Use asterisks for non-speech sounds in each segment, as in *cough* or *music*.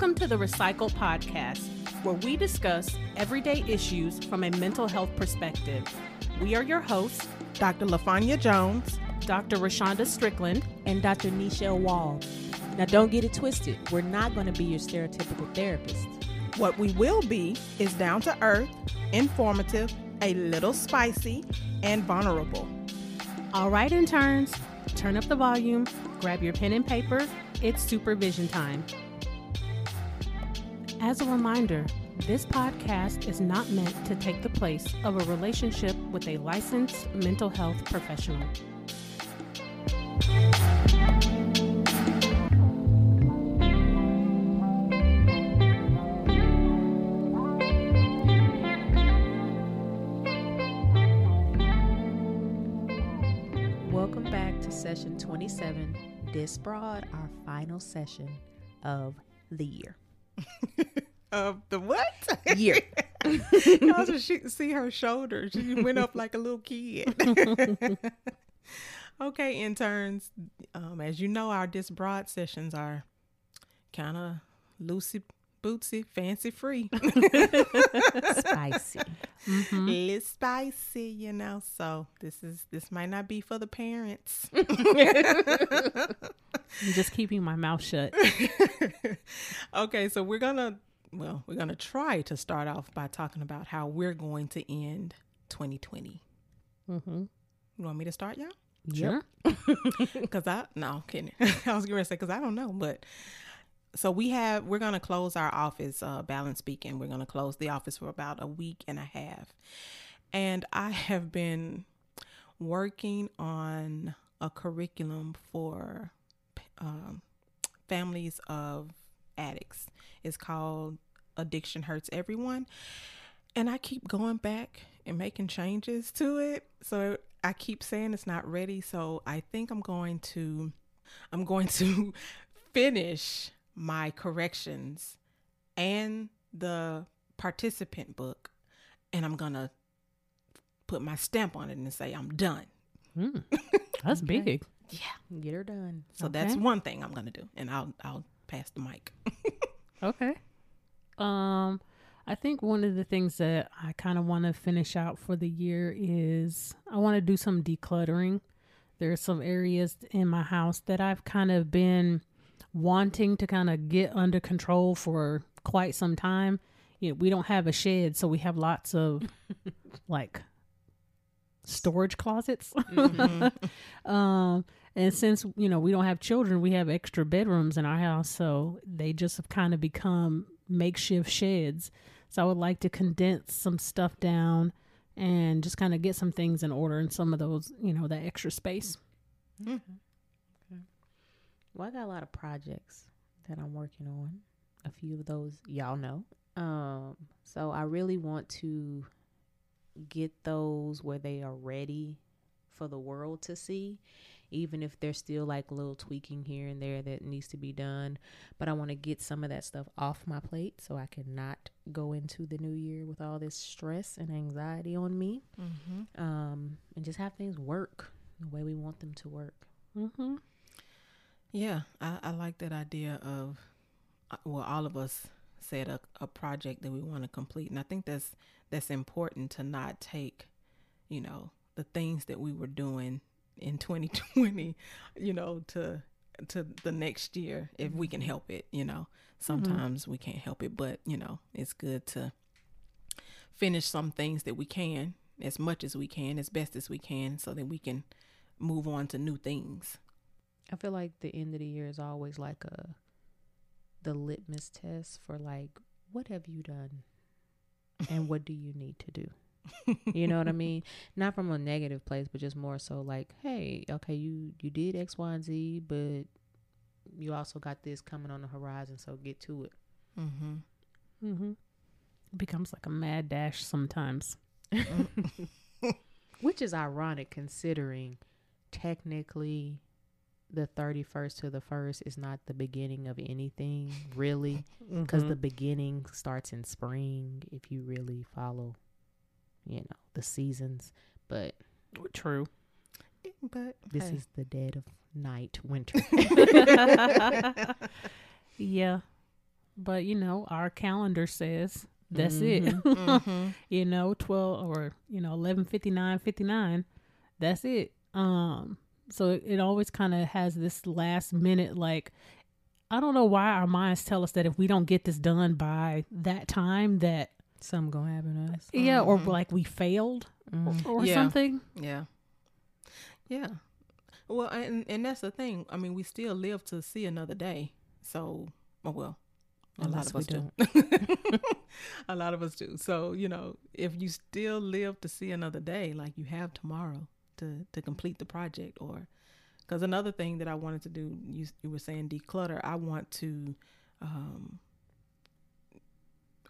Welcome to the Recycle Podcast, where we discuss everyday issues from a mental health perspective. We are your hosts, Dr. LaFanya Jones, Dr. Rashonda Strickland, and Dr. Nichelle Wall. Now, don't get it twisted. We're not going to be your stereotypical therapist. What we will be is down to earth, informative, a little spicy, and vulnerable. All right, interns, turn up the volume, grab your pen and paper. It's supervision time. As a reminder, this podcast is not meant to take the place of a relationship with a licensed mental health professional. Welcome back to session 27, Dis-Bra'd, our final session of the year. Of the what? Year. *laughs* I was just see her shoulders. She went up like a little kid. *laughs* okay, interns. Um, as you know, our Dis-Bra'd sessions are kind of loosey bootsy, fancy free. Spicy. Mm-hmm. *laughs* It's spicy, you know. So this is this might not be for the parents. I'm just keeping my mouth shut. *laughs* okay, so we're gonna well, we're gonna try to start off by talking about how we're going to end 2020. Mm-hmm. You want me to start, y'all? Sure. Because *laughs* I no I'm kidding. *laughs* I was gonna say because I don't know, but so we have we're gonna close our office. Uh, balance speaking, we're gonna close the office for about a week and a half, and I have been working on a curriculum for um, families of addicts. It's called Addiction Hurts Everyone, and I keep going back and making changes to it. So I keep saying it's not ready. So I think I'm going to I'm going to *laughs* finish my corrections and the participant book and I'm going to put my stamp on it and say I'm done. Mm. *laughs* That's big. Yeah. Get her done. So that's one thing I'm going to do and I'll I'll pass the mic. *laughs* Okay. Um, I think one of the things that I kind of want to finish out for the year is I want to do some decluttering. There are some areas in my house that I've kind of been wanting to kind of get under control for quite some time. You know, we don't have a shed, so we have lots of *laughs* like storage closets. *laughs* um, and since you know we don't have children, we have extra bedrooms in our house, so they just have kind of become makeshift sheds. So I would like to condense some stuff down and just kind of get some things in order in some of those, you know, that extra space. Well, I got a lot of projects that I'm working on. A few of those y'all know. Um, so I really want to get those where they are ready for the world to see, even if there's still like little tweaking here and there that needs to be done. But I want to get some of that stuff off my plate so I can not go into the new year with all this stress and anxiety on me. Mm-hmm. Um, and just have things work the way we want them to work. Mm-hmm. Yeah, I, I like that idea of, uh, well, all of us said a, a project that we want to complete, and I think that's that's important to not take, you know, the things that we were doing in 2020, you know, to to the next year if we can help it. You know, mm-hmm. sometimes we can't help it, but you know, it's good to finish some things that we can as much as we can, as best as we can, so that we can move on to new things. I feel like the end of the year is always like a the litmus test for like what have you done and what do you need to do. *laughs* You know what I mean? Not from a negative place, but just more so like, hey, okay, you you did X, Y, and Z, but you also got this coming on the horizon, so get to it. Mm-hmm. Mm-hmm. It becomes like a mad dash sometimes. *laughs* Which is ironic considering technically the 31st to the 1st is not the beginning of anything, really. because the beginning starts in spring if you really follow you know the seasons but True. But this hey, is the dead of night winter *laughs* yeah. but you know, our calendar says that's it. Mm-hmm. *laughs* you know, 12 or, you know, 11 59. That's it. Um, so it, it always kind of has this last minute, like, I don't know why our minds tell us that if we don't get this done by that time, that, Something gonna happen to us. yeah, or Mhm. like we failed Mm. or Yeah. something. Yeah. Yeah. Well, and and that's the thing. I mean, we still live to see another day. So, oh, well, a Unless lot of us do. *laughs* a lot of us do. So, you know, if you still live to see another day, like you have tomorrow to to complete the project, or because another thing that I wanted to do, you you were saying declutter. I want to um,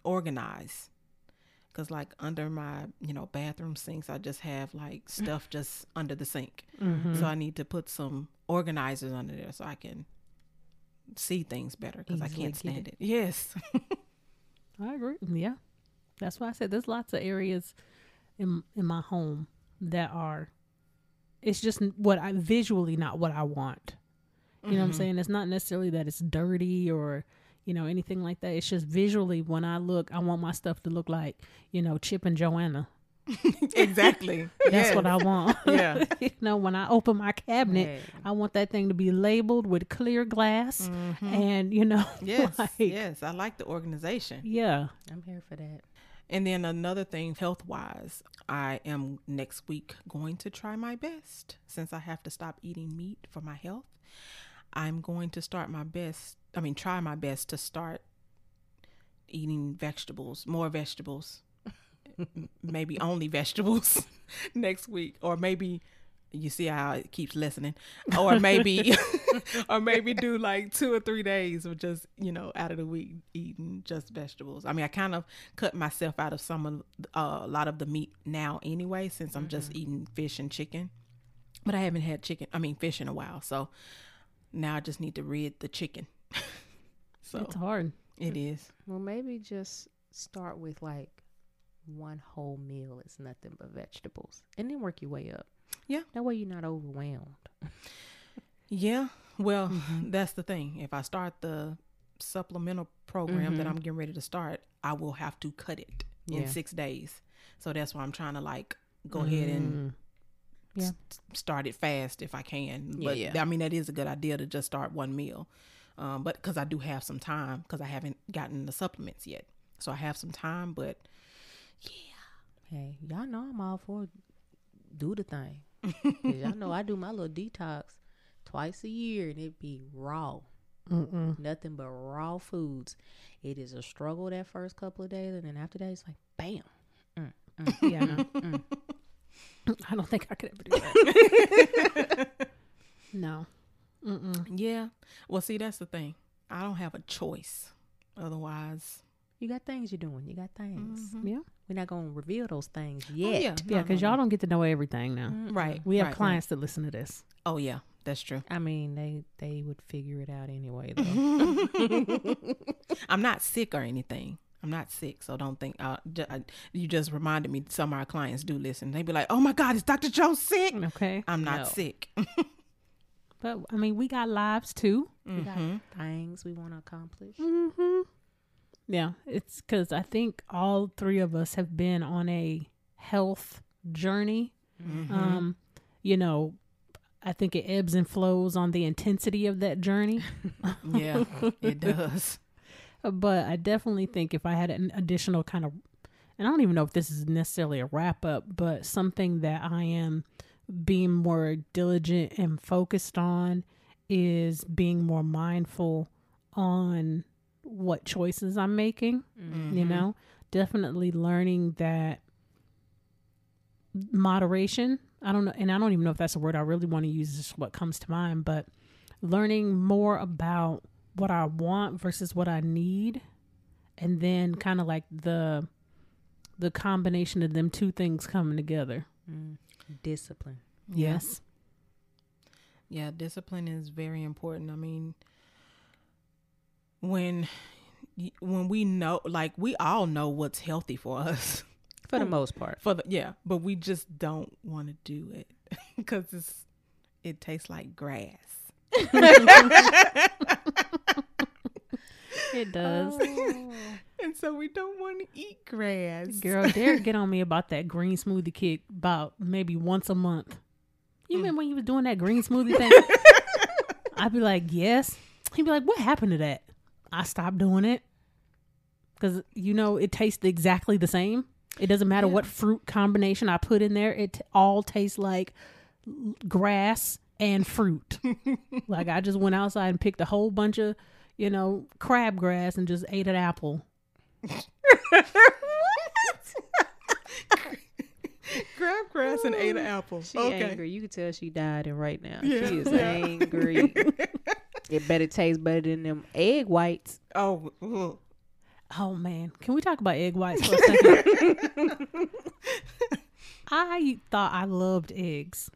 organize because like under my you know bathroom sinks i just have like stuff just under the sink Mhm. so i need to put some organizers under there so i can see things better because i can't stand it. it. yes *laughs* I agree. Yeah. That's why I said there's lots of areas in in my home that are it's just what I visually not what I want. You know what I'm Mhm. saying? It's not necessarily that it's dirty or you know anything like that. It's just visually when I look, I want my stuff to look like, you know, Chip and Joanna. *laughs* exactly That's what I want. *laughs* Yeah. *laughs* you know, when I open my cabinet, Hey, I want that thing to be labeled with clear glass Mhm. and you know, yes like, yes i like the organization yeah. I'm here for that. and then another thing health wise i am next week going to try my best since i have to stop eating meat for my health i'm going to start my best i mean try my best to start eating vegetables more vegetables *laughs* maybe only vegetables *laughs* next week or maybe you see how it keeps listening or maybe *laughs* or maybe do like two or three days of just you know out of the week eating just vegetables. I mean i kind of cut myself out of some of uh, a lot of the meat now anyway since i'm just eating fish and chicken. But i haven't had chicken i mean fish in a while so now i just need to rid the chicken *laughs* so It's hard. it is Well, maybe just start with like one whole meal is nothing but vegetables, and then work your way up. Yeah. That way you're not overwhelmed. Yeah. Well, Mm-hmm. *laughs* that's the thing. If I start the supplemental program that Mhm. I'm getting ready to start, I will have to cut it in Yeah. six days. So that's why I'm trying to like go ahead and Mm. Yeah. s- start it fast if I can. Yeah, But yeah. I mean, that is a good idea to just start one meal. Um, but because I do have some time, because I haven't gotten the supplements yet, so I have some time. But yeah, Hey, y'all know I'm all for do the thing. *laughs* y'all know I do my little detox twice a year, and it be raw, Mm-mm. nothing but raw foods. It is a struggle that first couple of days, and then after that, it's like bam. Mm, mm, *laughs* Yeah, no. mm. *laughs* I don't think I could ever do that. no. Mm-mm. yeah, well, see, that's the thing. I don't have a choice. Otherwise, You got things you're doing. You got things. Mhm. Yeah. We're not gonna reveal those things Oh, yet. yeah, Yeah, No, because no, y'all don't get to know everything now. Mm-mm. right. We have right, clients that listen to this. Oh yeah, that's true. I mean, they they would figure it out anyway, though. *laughs* I'm not sick or anything. I'm not sick, so don't think. Uh, ju- I, you just reminded me. Some of our clients do listen. They'd be like, "Oh my God, is Dr. Joe sick?" Okay. I'm not No. sick. *laughs* But I mean, we got lives too. we got Mhm. things we want to accomplish. Mm-hmm. Yeah, it's because I think all three of us have been on a health journey. Mhm. Um, you know, I think it ebbs and flows on the intensity of that journey. *laughs* yeah, it does. But I definitely think if I had an additional kind of, and I don't even know if this is necessarily a wrap up, but something that I am being more diligent and focused on is being more mindful on what choices I'm making. You Mhm. know, definitely learning that moderation. I don't know, and I don't even know if that's a word I really want to use. Just what comes to mind, but learning more about what I want versus what I need, and then kind of like the the combination of them two things coming together. Mm. Discipline. Yes. Yeah, discipline is very important. I mean, when when we know, like we all know what's healthy for us, *laughs* For the *laughs* most part. for the yeah, but we just don't want to do it *laughs* because it's it tastes like grass. It does. Oh. And so we don't want to eat grass. Girl, Derek *laughs* get on me about that green smoothie kick about maybe once a month. You mm. remember when you was doing that green smoothie thing? *laughs* I'd be like, yes. He'd be like, what happened to that? I stopped doing it because you know it tastes exactly the same. It doesn't matter what fruit combination I put in there; it all tastes like grass and fruit. *laughs* like I just went outside and picked a whole bunch of, you know, crabgrass and just ate an apple. *laughs* Grab grass and ate an oh, apple. She okay. angry. You can tell she died and right now. Yeah. She is Yeah. angry. *laughs* it better taste better than them egg whites. Oh, ugh. Oh man, can we talk about egg whites for a second? *laughs* I thought I loved eggs,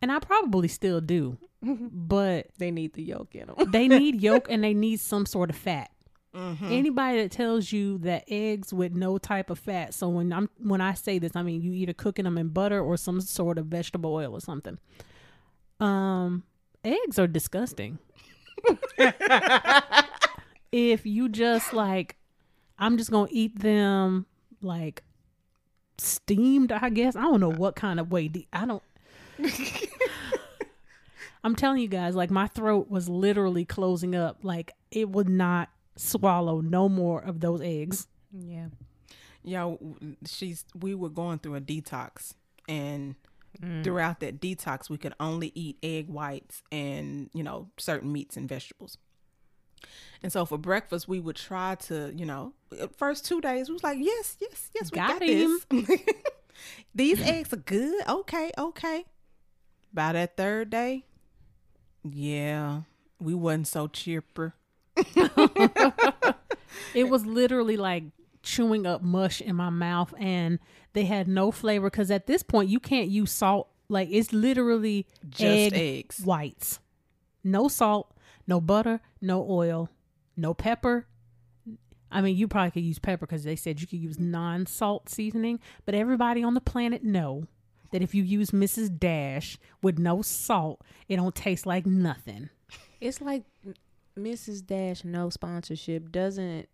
and I probably still do, but They need the yolk in them. they need yolk and they need some sort of fat. Mm-hmm. Anybody that tells you that eggs with no type of fat, so when I'm when I say this, I mean you either cooking them in butter or some sort of vegetable oil or something. Um, eggs are disgusting. if you just like, I'm just gonna eat them like steamed. I guess I don't know what kind of way. the- I don't. *laughs* I'm telling you guys, like my throat was literally closing up. Like it would not swallow no more of those eggs. yeah. Yo, she's. We were going through a detox, and Mm. throughout that detox, we could only eat egg whites and you know certain meats and vegetables. And so for breakfast, we would try to, you know, first two days, we was like, yes, yes, yes, we Got got, this. *laughs* These eggs are good. Okay, okay. By that third day, yeah, we wasn't so chipper. *laughs* It was literally like chewing up mush in my mouth, and they had no flavor. Because at this point, you can't use salt. Like it's literally Just egg eggs. whites, no salt, no butter, no oil, no pepper. I mean, you probably could use pepper because they said you could use non-salt seasoning, but everybody on the planet know that if you use Mrs. Dash with no salt, it don't taste like nothing. It's like Mrs. Dash no sponsorship doesn't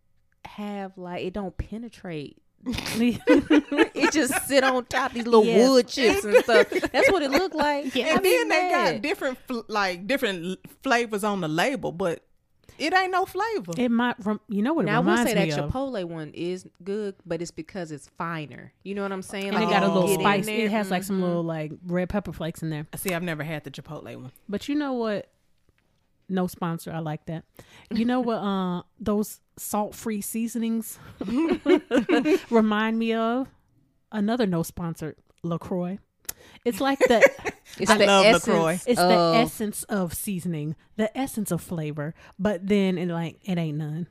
have like it don't penetrate. *laughs* it just sit on top these little Yes. wood chips and stuff. That's what it looked like. Yeah. I and be then they got different fl- like different flavors on the label, but it ain't no flavor. it might, rem- you know what it Now I will say that me of. Chipotle one is good, but it's because it's finer. You know what I'm saying? and it got a little spice. It has like some mhm. little like red pepper flakes in there. See, I've never had the Chipotle one. But you know what? No sponsor. I like that. You know what? Uh, those salt-free seasonings *laughs* remind me of another no sponsored LaCroix. It's like the *laughs* It's I the love essence LaCroix. it's of- the essence of seasoning, the essence of flavor. But then it like it ain't none.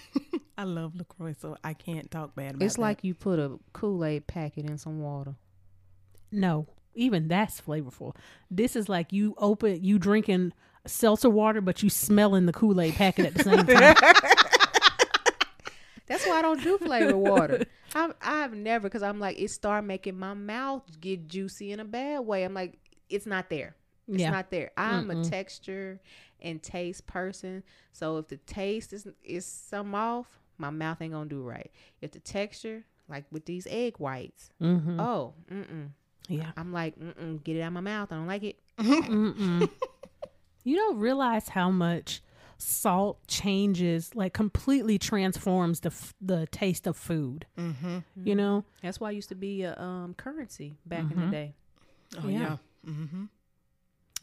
*laughs* I love LaCroix, so I can't talk bad about. It. It's that. like you put a Kool Aid packet in some water. No, even that's flavorful. This is like you open, you drinking seltzer water, but you smelling the Kool Aid packet at the same time. *laughs* That's why I don't do flavored water. I've I've never because I'm like it start making my mouth get juicy in a bad way. I'm like it's not there. It's Yeah. not there. I'm a Mm-mm. texture and taste person. So if the taste is is some off, my mouth ain't gonna do right. If the texture, like with these egg whites, hmm oh, mm-mm. Yeah. I'm like, mm-mm, get it out of my mouth. I don't like it. *laughs* You don't realize how much salt changes, like completely transforms the f- the taste of food. mm-hmm. You know, That's why I used to be a um currency back in Mhm. the day. Oh Yeah. yeah. Mm-hmm.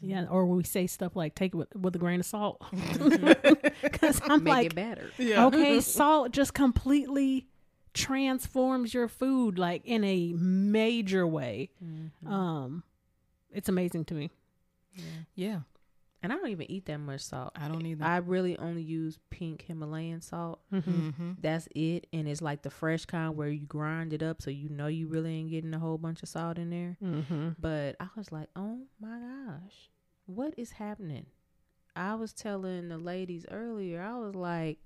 yeah. Or we say stuff like "take it with, with a grain of salt," *laughs* *laughs* because I'm Make like, it better. Yeah. okay, *laughs* salt just completely transforms your food like in a major way. Mhm. Um, it's amazing to me. Yeah. Yeah. And I don't even eat that much salt. I don't either. I really only use pink Himalayan salt. Mm-hmm. mm-hmm. That's it. And it's like the fresh kind where you grind it up so you know you really ain't getting a whole bunch of salt in there. Mm-hmm. But I was like, oh my gosh, what is happening? I was telling the ladies earlier, I was like,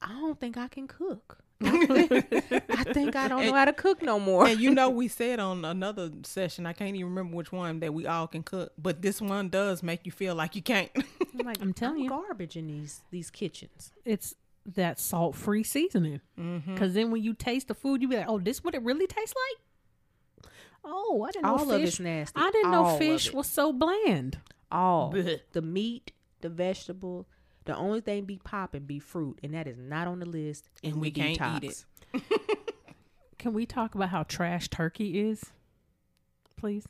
I don't think I can cook. *laughs* I think I don't know how to cook no more. and you know, *laughs* we said on another session, I can't even remember which one, that we all can cook, but this one does make you feel like you can't. I'm like, I'm telling you. garbage in these these kitchens. It's that salt free seasoning. Mm-hmm. Because then when you taste the food, you be like, oh, this what it really tastes like? Oh, I didn't know All of fish. nasty. I didn't All know fish was so bland. all Blech. the meat, the vegetable. The only thing be popping be fruit, and that is not on the list. And in we the can't eat it. *laughs* Can we talk about how trash turkey is? Please.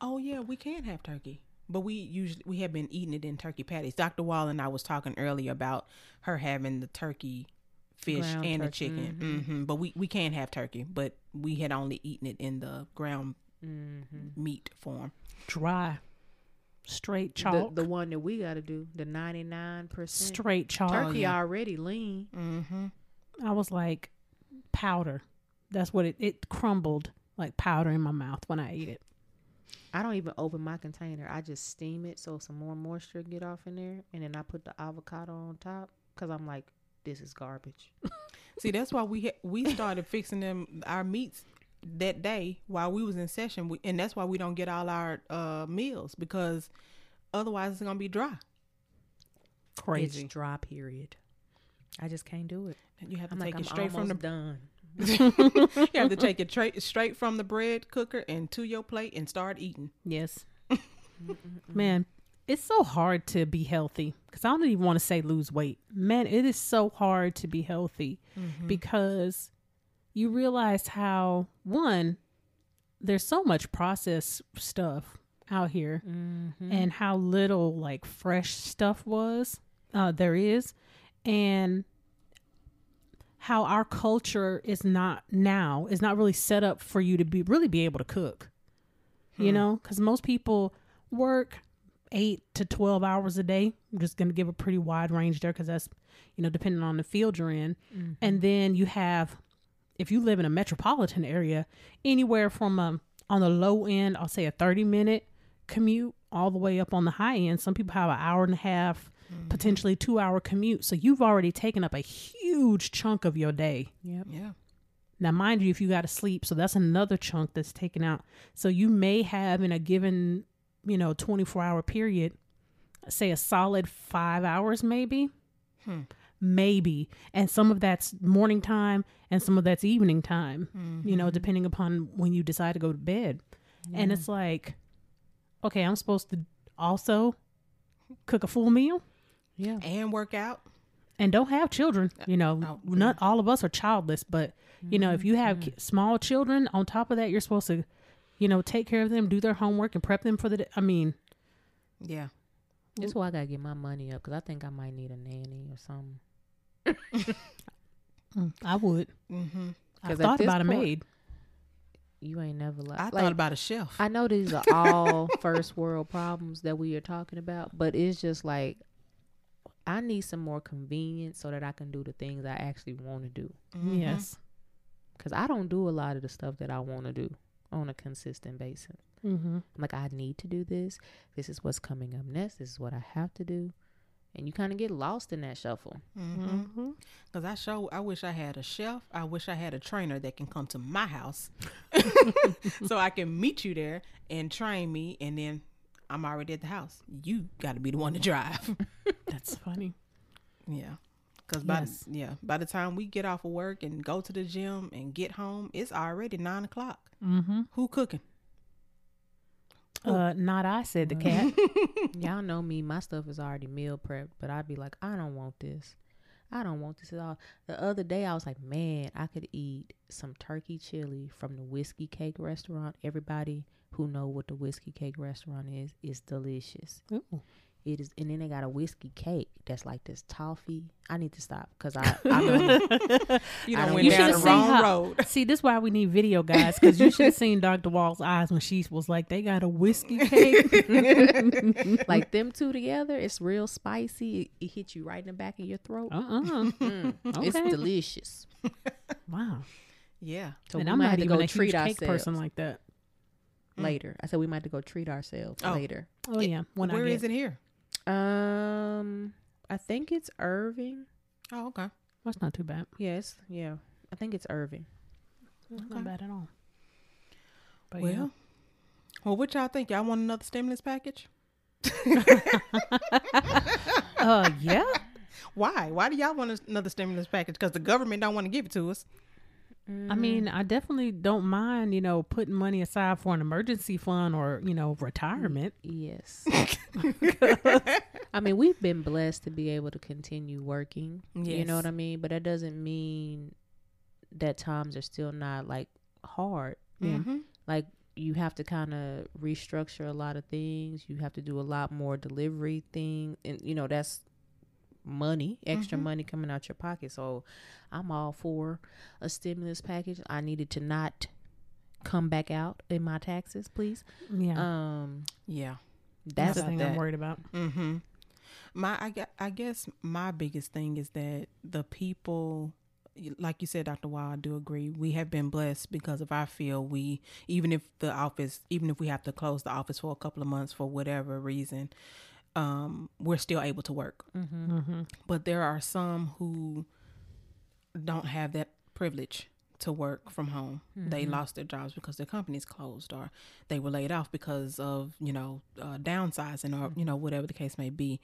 Oh yeah, we can have turkey, but we usually we have been eating it in turkey patties. Dr. Wall and I was talking earlier about her having the turkey fish Ground and the turkey, chicken. mhm. hmm But we we can have turkey, but we had only eaten it in the ground Mm-hmm. meat form. Dry. Straight The, chalk. the one that we got to do, the ninety nine percent Straight chalk. turkey yeah. already lean. Mm-hmm. I was like, powder. That's what it, it crumbled like powder in my mouth when I ate it. I don't even open my container. I just steam it so some more moisture get off in there, and then I put the avocado on top because I'm like, this is garbage. *laughs* See, that's why we ha- we started fixing them our meats that day while we was in session, we, and that's why we don't get all our uh, meals because otherwise it's gonna be dry. Crazy. It's dry. Period. I just can't do it. And you have to I'm take like, it I'm straight from the done. *laughs* you have to *laughs* take it tra- straight from the bread cooker and to your plate and start eating. Yes. *laughs* Man, it's so hard to be healthy because I don't even want to say lose weight. Man, it is so hard to be healthy because you realize how, one, there's so much processed stuff out here Mm-hmm. and how little like fresh stuff was uh, there is and how our culture is not now is not really set up for you to be really be able to cook you know? Because most people work eight to 12 hours a day. I'm just going to give a pretty wide range there because that's you know depending on the field you're in. And then you have if you live in a metropolitan area anywhere from a on the low end i'll say a 30 minute commute all the way up on the high end some people have an hour and a half potentially two hour commute so you've already taken up a huge chunk of your day Yep. Yeah. now, mind you, if you got to sleep, so that's another chunk that's taken out. So you may have in a given, you know, 24 hour period, say a solid five hours, maybe, Hmm. Maybe. And some of that's morning time and some of that's evening time, you know, mm-hmm. depending upon when you decide to go to bed. And it's like, okay, I'm supposed to also cook a full meal Yeah. And work out. and don't have children. Uh, you know, Oh, not all of us are childless, but you know, if you have mm-hmm. ki- small children, on top of that, you're supposed to, you know, take care of them, do their homework, and prep them for the. Day. I mean, Yeah. That's why I gotta get my money up because I think I might need a nanny or something. I would. Mm-hmm. I 'Cause at thought this about a maid. You ain't never like. I like, thought about a chef. I know these are all *laughs* first world problems that we are talking about, but it's just like I need some more convenience so that I can do the things I actually want to do. Mhm. Yes. Because I don't do a lot of the stuff that I want to do on a consistent basis. Mm-hmm. I'm like, I need to do this. This is what's coming up next. This is what I have to do. And you kind of get lost in that shuffle. Mm-hmm. Mm-hmm. Cause I show, I wish I had a chef. I wish I had a trainer that can come to my house, *laughs* so I can meet you there and train me, and then I'm already at the house. You got to be the one to drive. *laughs* That's funny. yeah, cause by Yes. yeah by the time we get off of work and go to the gym and get home, it's already nine o'clock. Mm-hmm. Who cooking? Uh, not I said the cat. *laughs* Y'all know me. My stuff is already meal prepped, but I'd be like, I don't want this. I don't want this at all. The other day, I was like, man, I could eat some turkey chili from the Whiskey Cake restaurant. Everybody who know what the Whiskey Cake restaurant is is delicious. Ooh. It is, and then they got a whiskey cake that's like this toffee. I need to stop because I, I don't. *laughs* You I know, don't went You down shoulda the seen wrong how- road. *laughs* See, this is why we need video guys because you should have seen Dr. Wall's eyes when she was like, "They got a whiskey cake." *laughs* like them two together, it's real spicy. It, it hits you right in the back of your throat. uh-uh. Mm, It's delicious. Wow. Yeah, So and we I'm might not have to go a treat huge cake ourselves person like that. later. I said we might have to go treat ourselves Oh. later. Oh yeah. When where I get, is it here? Um, I think it's Irving. Oh, okay. That's not too bad. Yes, yeah. I think it's Irving. That's Okay. not bad at all. But Well, yeah. well, what y'all think? Y'all want another stimulus package? *laughs* uh, yeah. *laughs* Why? Why do y'all want another stimulus package? Because the government don't want to give it to us. I mean, I definitely don't mind, you know, putting money aside for an emergency fund or, you know, retirement. Yes. *laughs* I mean, we've been blessed to be able to continue working. You know what I mean? But that doesn't mean that times are still not like hard. Yeah. Mhm. Like you have to kind of restructure a lot of things. You have to do a lot more delivery thing, and you know that's money, extra Mhm. money coming out your pocket. So I'm all for a stimulus package. I needed to not come back out in my taxes, please. Yeah. Um, Yeah. That's that's the about thing I'm worried about. Mm-hmm. My, I, I guess my biggest thing is that the people, like you said, Dr. Wall, I do agree. We have been blessed because of our field. We, even if the office, even if we have to close the office for a couple of months for whatever reason, um, we're still able to work. mm-hmm. Mm-hmm. But there are some who don't have that privilege to work from home. They Mhm. lost their jobs because their companies closed or they were laid off because of, you know, uh, downsizing or, you know, whatever the case may be.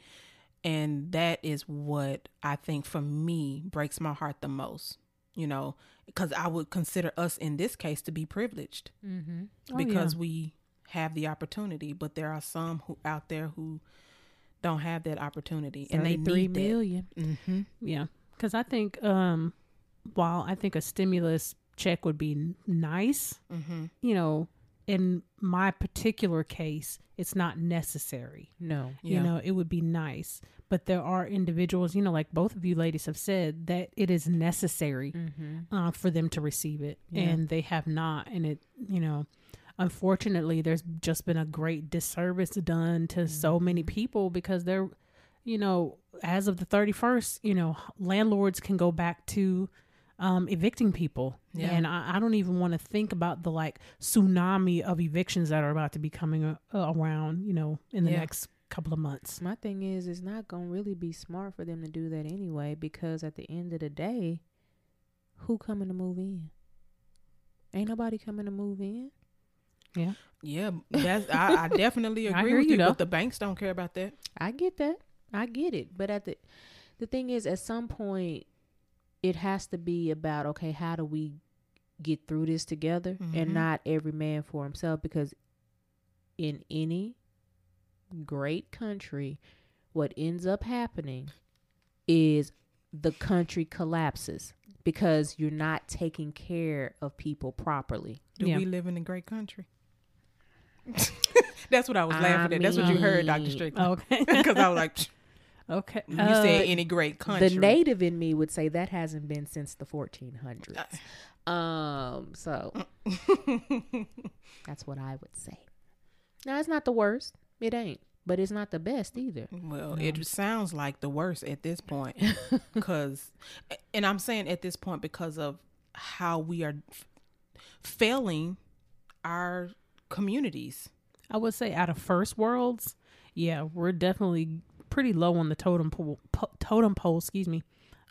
And that is what I think for me breaks my heart the most, you know, because I would consider us in this case to be privileged Mm-hmm. Oh, because yeah. we have the opportunity. But there are some who out there who don't have that opportunity and they three need that. million. Mm-hmm. Yeah, because I think um, while I think a stimulus check would be nice, Mm-hmm. you know, in my particular case, it's not necessary. No. Yeah. You know, it would be nice, but there are individuals, you know, like both of you ladies have said, that it is necessary Mm-hmm. uh, for them to receive it, Yeah. and they have not, and it, you know. Unfortunately, there's just been a great disservice done to so many Mm-hmm. people because they're, you know, as of the 31st, you know, landlords can go back to um, evicting people. Yeah. And I, I don't even want to think about the like tsunami of evictions that are about to be coming uh, around, you know, in the Yeah. next couple of months. My thing is, it's not gonna really be smart for them to do that anyway, because at the end of the day, who coming to move in? Ain't nobody coming to move in. Yeah, that's I, I *laughs* definitely agree hear with you, you, but the banks don't care about that. I get that. I get it. But at the the thing is, at some point, it has to be about okay, how do we get through this together, Mhm. and not every man for himself. Because in any great country, what ends up happening is the country collapses because you're not taking care of people properly. Do Yeah. we live in a great country? *laughs* that's what I was I laughing at. That's what you heard, Doctor Strickland. Okay. Because *laughs* I was like, "Psh, okay. you Uh, said any great country. The native in me would say that hasn't been since the 1400s. Um, so *laughs* that's what I would say. Now it's not the worst. It ain't, but it's not the best either. Well, it sounds like the worst at this point, because, and I'm saying at this point because of how we are f- failing our communities. I would say out of first worlds, yeah, we're definitely pretty low on the totem pole. Po- totem pole, excuse me.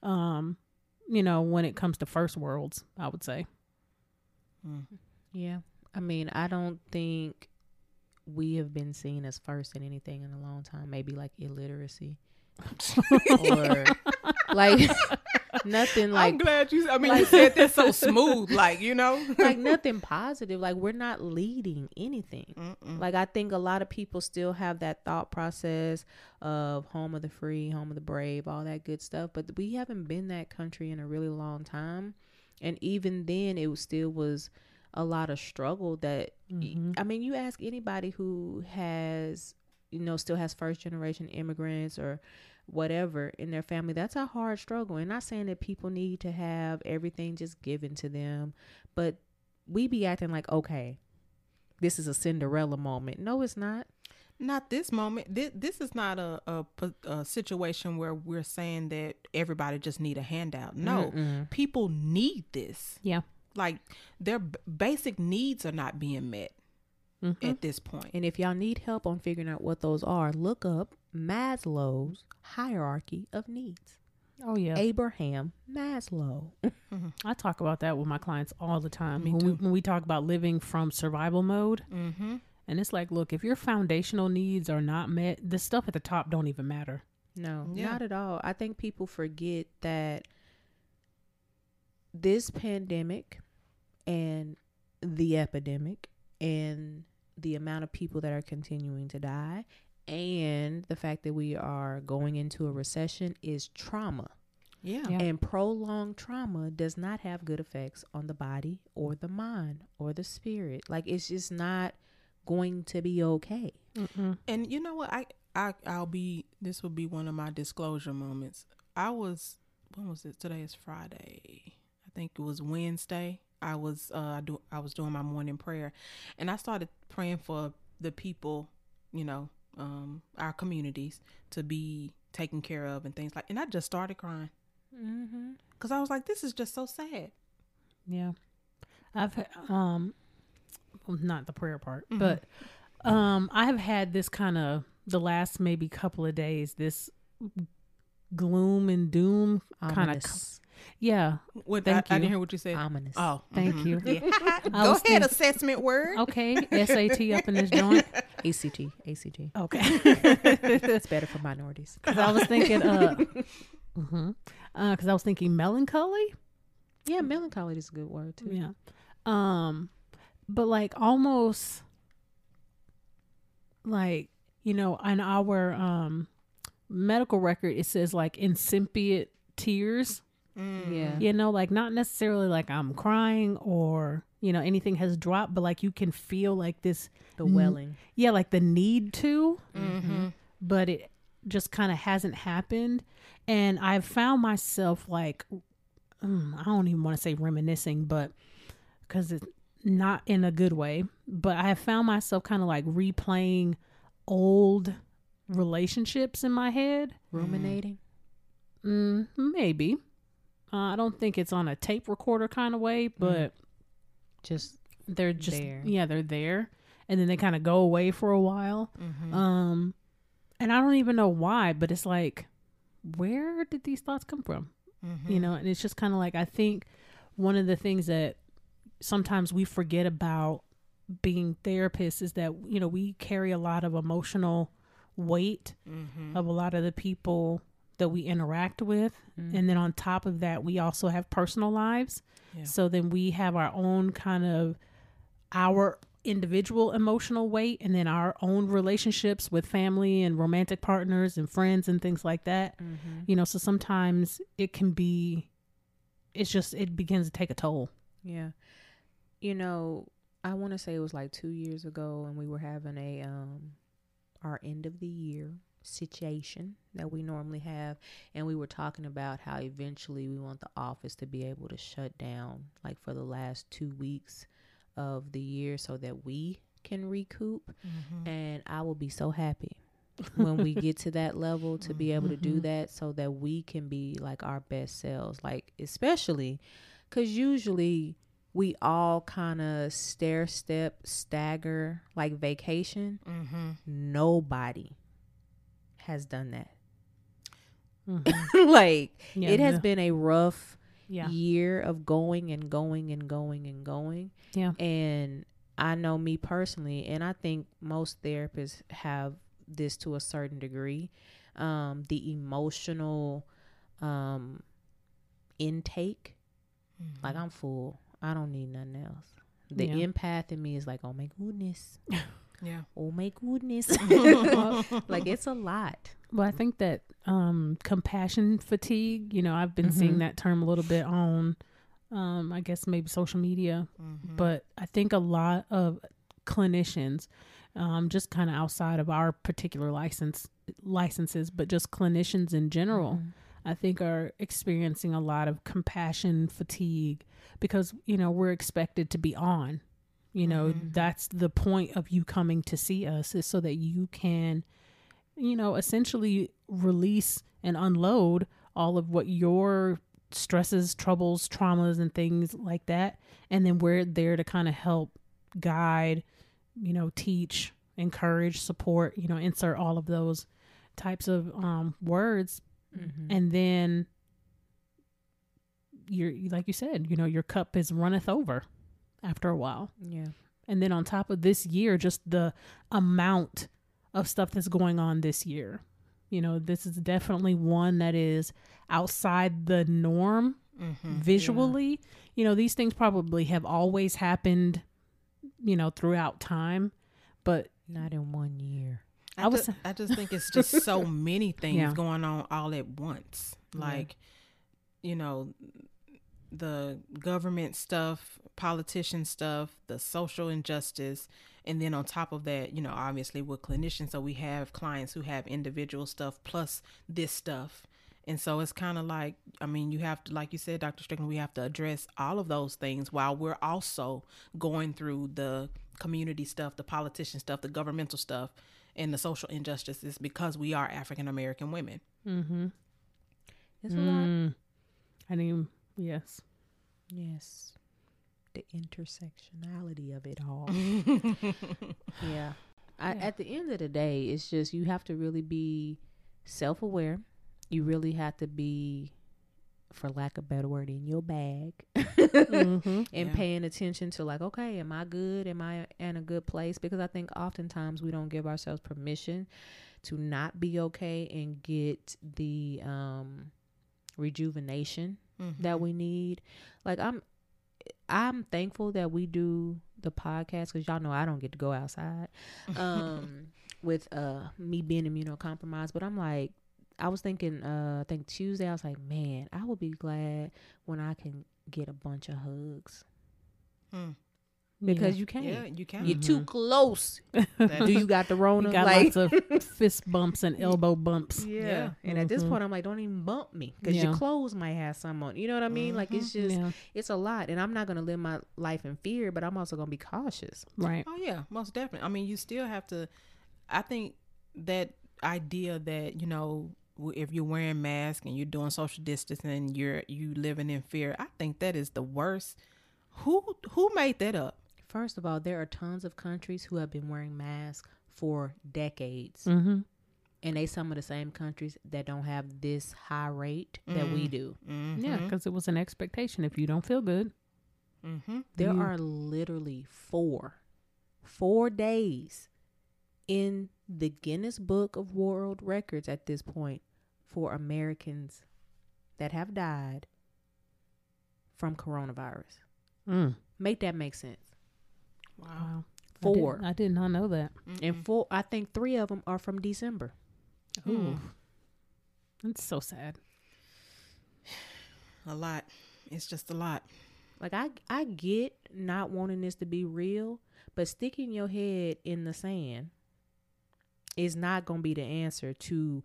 Um, you know, when it comes to first worlds, I would say. Yeah. I mean, I don't think we have been seen as first in anything in a long time. Maybe like illiteracy *laughs* or like nothing like. I'm glad you. I mean, like- you said that so *laughs* smooth, like you know. *laughs* like nothing positive. Like we're not leading anything. Mm-mm. Like I think a lot of people still have that thought process of home of the free, home of the brave, all that good stuff. But we haven't been that country in a really long time, and even then, it was still was a lot of struggle. That Mhm. I mean, you ask anybody who has, you know, still has first generation immigrants or whatever in their family. That's a hard struggle. And not saying that people need to have everything just given to them, but we be acting like okay this is a Cinderella moment. No, it's not. Not this moment. This, this is not a, a a situation where we're saying that everybody just need a handout. No, Mm-mm. people need this. Yeah. Like their b- basic needs are not being met Mhm. at this point. And if y'all need help on figuring out what those are, look up Maslow's hierarchy of needs. Oh yeah, Abraham Maslow. I talk about that with my clients all the time. Me when, too. We, when we talk about living from survival mode, Mm-hmm. and it's like, look, if your foundational needs are not met, the stuff at the top don't even matter. No, Yeah. not at all. I think people forget that this pandemic and the epidemic and the amount of people that are continuing to die and the fact that we are going into a recession is trauma. Yeah. Yeah. And prolonged trauma does not have good effects on the body or the mind or the spirit. Like it's just not going to be okay. Mm-mm. And you know what? I I I'll be. This will be one of my disclosure moments. I was. When was it? Today is Friday. I think it was Wednesday. I was uh do I was doing my morning prayer, and I started praying for the people, you know, um, our communities to be taken care of and things like. And I just started crying Mm-hmm. because I was like, this is just so sad. Yeah. I've had, um well, not the prayer part, Mhm. but um I have had this kind of the last maybe couple of days this gloom and doom kind of Ominous. Yeah. What Thank I, I you. didn't hear what you said. Ominous. oh, Thank mhm. you. Yeah. I *laughs* *laughs* Go was ahead, think- assessment word. Okay, *laughs* SAT up in this joint. ACT. ACT. Okay. It's better for minorities. Cuz I was thinking uh mhm. Uh cuz I was thinking melancholy. Yeah, melancholy is a good word too. Yeah. Um but like almost like, you know, on our um medical record it says like incipient tears, Mm. Yeah. you know, like not necessarily like I'm crying or, you know, anything has dropped, but like you can feel like this The welling. yeah, like the need to, Mm-hmm. but it just kind of hasn't happened. And I've found myself like, mm, I don't even want to say reminiscing, but because it's not in a good way, but I have found myself kind of like replaying old relationships in my head. Ruminating. Mm, maybe. Uh, I don't think it's on a tape recorder kind of way, but Just they're just, There. yeah, they're there. And then they kind of go away for a while. Mm-hmm. Um, and I don't even know why, but it's like, where did these thoughts come from? Mm-hmm. You know, and it's just kind of like I think one of the things that sometimes we forget about being therapists is that you know we carry a lot of emotional weight Mm-hmm. of a lot of the people that we interact with Mm-hmm. and then on top of that we also have personal lives Yeah. so then we have our own kind of our individual emotional weight and then our own relationships with family and romantic partners and friends and things like that Mm-hmm. you know so sometimes it can be it's just it begins to take a toll Yeah. You know, I want to say it was like two years ago, and we were having a um our end of the year situation that we normally have, and we were talking about how eventually we want the office to be able to shut down, like for the last two weeks of the year, so that we can recoup. Mm-hmm. And I will be so happy when we get to that level to be able to do Mhm. that so that we can be like our best selves. Like, especially because usually we all kind of stair step, stagger like vacation. Mm-hmm. Nobody has done that. Mhm. *laughs* like, Yeah, it has yeah. been a rough yeah year of going and going and going and going. Yeah. And I know me personally, and I think most therapists have this to a certain degree. Um, the emotional um, intake, Mm-hmm. like I'm full. I don't need nothing else. The empath in me is like, oh my goodness, *laughs* yeah. oh my goodness. *laughs* *laughs* like it's a lot. Well, I think that um, compassion fatigue, you know, I've been seeing Mhm. that term a little bit on, um, I guess maybe social media, Mm-hmm. but I think a lot of clinicians, um, just kind of outside of our particular license licenses, but just clinicians in general, Mhm. I think are experiencing a lot of compassion fatigue because, you know, we're expected to be on. You know, Mhm. that's the point of you coming to see us is so that you can, you know, essentially release and unload all of what your stresses, troubles, traumas, and things like that. And then we're there to kind of help guide, you know, teach, encourage, support, you know, insert all of those types of um, words Mhm. and then you're like you said you know your cup is runneth over after a while yeah. and then on top of this year just the amount of stuff that's going on this year You know, this is definitely one that is outside the norm Mm-hmm. visually. You know, these things probably have always happened, you know, throughout time, but Not in one year. I, I was- ju- I just think it's just so *laughs* many things Yeah. going on all at once. Like, you know, the government stuff, politician stuff, the social injustice, and then on top of that, you know, obviously we're clinicians, so we have clients who have individual stuff plus this stuff. And so it's kind of like, I mean, you have to, like you said, Dr. Strickland, we have to address all of those things while we're also going through the community stuff, the politician stuff, the governmental stuff, and the social injustices because we are African American women. mm-hmm. It's a lot. Mm. I mean, yes. Yes. The intersectionality of it all. *laughs* yeah. I, Yeah. At the end of the day, it's just you have to really be self aware. You really have to be, for lack of a better word, in your bag mm-hmm. *laughs* and Yeah. paying attention to, like, okay, am I good? Am I in a good place? Because I think oftentimes we don't give ourselves permission to not be okay and get the um, rejuvenation Mm-hmm. that we need. Like I'm I'm thankful that we do the podcast cuz y'all know I don't get to go outside. Um *laughs* with uh me being immunocompromised, but I'm like I was thinking uh I think Tuesday I was like, "Man, I will be glad when I can get a bunch of hugs." Mm. Because you can't. yeah, you can't. You're too close. *laughs* Do you got the Rona? You got like, lots of fist bumps and *laughs* elbow bumps. yeah. Yeah. And at this Mhm. point, I'm like, don't even bump me because Yeah. your clothes might have some on. You know what I mean? Like it's just, Yeah, it's a lot, and I'm not gonna live my life in fear, but I'm also gonna be cautious. right. Oh yeah, most definitely. I mean, you still have to. I think that idea that you know if you're wearing masks and you're doing social distancing you're you living in fear, I think that is the worst. Who who made that up? First of all, there are tons of countries who have been wearing masks for decades, Mm-hmm. and they some of the same countries that don't have this high rate that we do. Mm-hmm. Yeah, because it was an expectation. If you don't feel good, Mm-hmm. There You- are literally four, four days in the Guinness Book of World Records at this point for Americans that have died from coronavirus. mm. Make that make sense. Wow. wow. I Four. did, I did not know that. And four, I think three of them are from December. Ooh, hmm. that's so sad. A lot. It's just a lot. Like I, I get not wanting this to be real, but sticking your head in the sand is not going to be the answer to,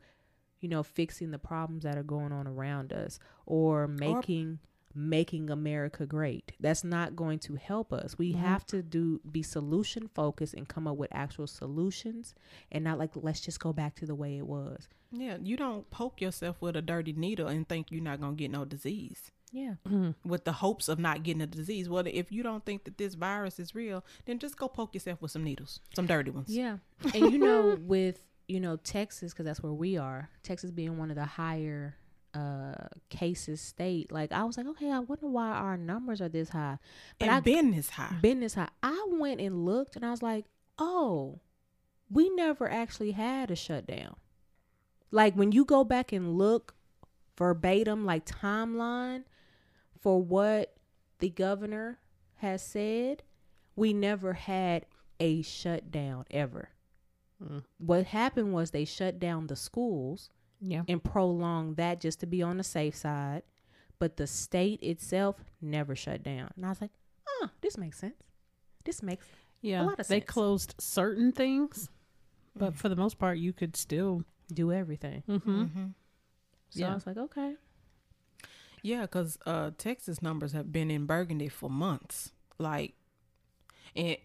you know, fixing the problems that are going on around us or making making America great. That's not going to help us. We Mhm. have to do be solution focused and come up with actual solutions and not like let's just go back to the way it was. Yeah, you don't poke yourself with a dirty needle and think you're not gonna get no disease. Yeah. Mm. *clears throat* with the hopes of not getting a disease. Well, if you don't think that this virus is real, then just go poke yourself with some needles, some dirty ones. Yeah. And you know, *laughs* with, you know, Texas, because that's where we are, Texas being one of the higher uh cases state, like I was like, okay, I wonder why our numbers are this high. But and I been this high. been this high. I went and looked and I was like, oh, we never actually had a shutdown. Like when you go back and look verbatim, like timeline for what the governor has said, we never had a shutdown ever. Mm. What happened was they shut down the schools Yeah. and prolong that just to be on the safe side. But the state itself never shut down. And I was like, oh, this makes sense. This makes Yeah. A lot of sense. they sense. closed certain things, but for the most part, you could still. do everything. Mm-hmm. hmm So Yeah. I was like, okay. Yeah, because uh, Texas numbers have been in Burgundy for months. Like, and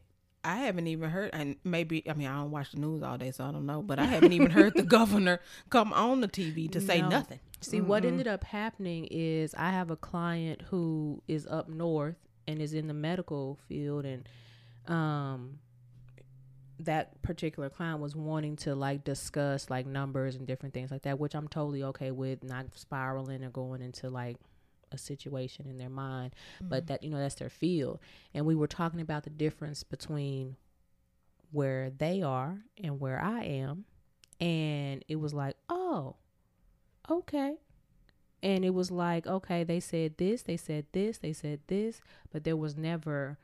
I haven't even heard, and maybe, I mean, I don't watch the news all day, so I don't know, but I haven't even heard the *laughs* governor come on the TV to say No. nothing. See, what Mhm. ended up happening is I have a client who is up north and is in the medical field, and um, that particular client was wanting to like discuss like numbers and different things like that, which I'm totally okay with, not spiraling or going into like a situation in their mind, but that you know that's their field, and we were talking about the difference between where they are and where I am, and it was like, oh okay. And it was like, okay, they said this, they said this, they said this, but there was never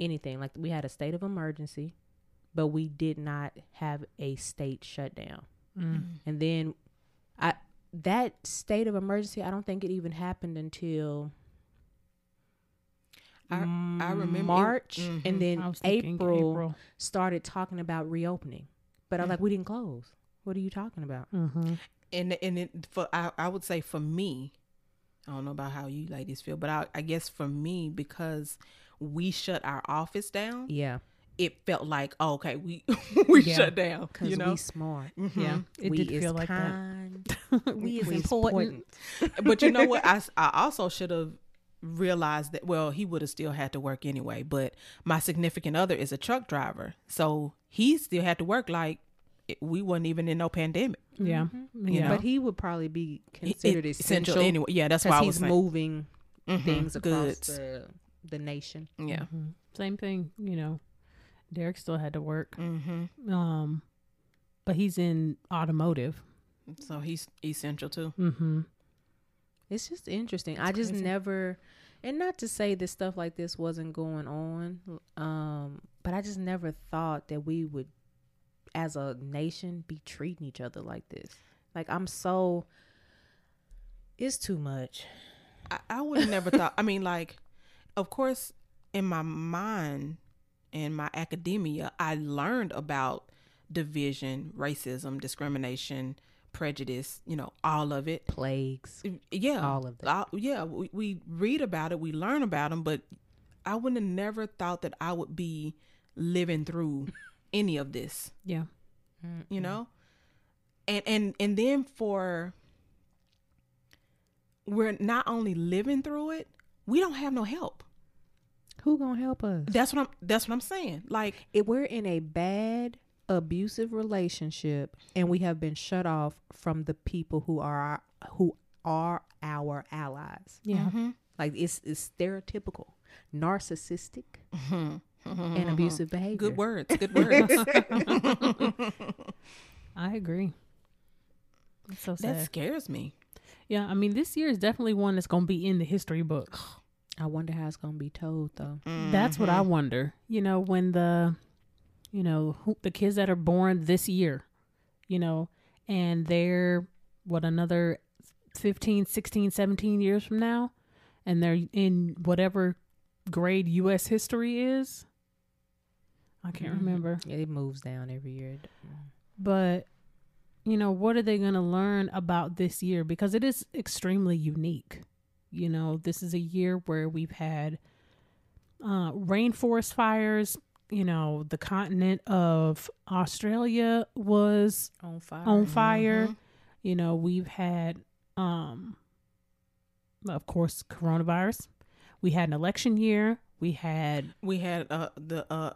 anything. Like we had a state of emergency, but we did not have a state shutdown. Mm. And then that state of emergency, I don't think it even happened until I- I remember it- March Mhm. and then I was thinking April, April. started talking about reopening. But I was Mm. like, we didn't close. What are you talking about? Mm-hmm. and and it, for I, I would say for me i don't know about how you ladies feel but I, I guess for me because we shut our office down Yeah, it felt like oh, okay we *laughs* we Yeah. shut down because you know we smart. Mhm. Yeah, it we did is feel like that. Kind. *laughs* we is we important. *laughs* but you know what *laughs* I, I also should have realized that well he would have still had to work anyway but my significant other is a truck driver so he still had to work like it- we wasn't even in no pandemic Yeah, Mhm. yeah. But he would probably be considered it- essential, anyway yeah that's why i was he's saying moving Mhm. things across goods the the nation. yeah Mhm. Same thing. You know, Derek still had to work. mm-hmm. Um, but he's in automotive. So he's essential too Mm-hmm. It's just interesting. It's I just crazy. never, and not to say that stuff like this wasn't going on, um, but I just never thought that we would, as a nation, be treating each other like this. Like I'm so, it's too much. I, I would have never thought. I mean, like, of course, in my mind in my academia, I learned about division, racism, discrimination, prejudice. You know, all of it. Plagues, mm, Yeah, all of that. Yeah, we, we read about it, we learn about them, but I wouldn't have never thought that I would be living through *laughs* any of this. Yeah. You know, and and and then for we're not only living through it, we don't have no help. Who gonna help us? That's what I'm. That's what I'm saying. Like, if we're in a bad abusive relationship and we have been shut off from the people who are our, who are our allies Yeah. mhm, like it's, it's stereotypical narcissistic mhm, mhm, and abusive behavior Good words. Good *laughs* words. I agree. It's so sad. that scares me. yeah, I mean, this year is definitely one that's going to be in the history book. i wonder how it's gonna be told though That's what I wonder. You know, when the, you know, who, the kids that are born this year, you know, and they're what another 15, 16, 17 years from now, and they're in whatever grade U.S. history is. I can't Mhm. remember. Yeah, it moves down every year but you know what are they going to learn about this year because it is extremely unique you know this is a year where we've had uh rainforest fires you know the continent of australia was on fire. on fire. Mhm. you know we've had um of course coronavirus. We had an election year. We had We had uh the uh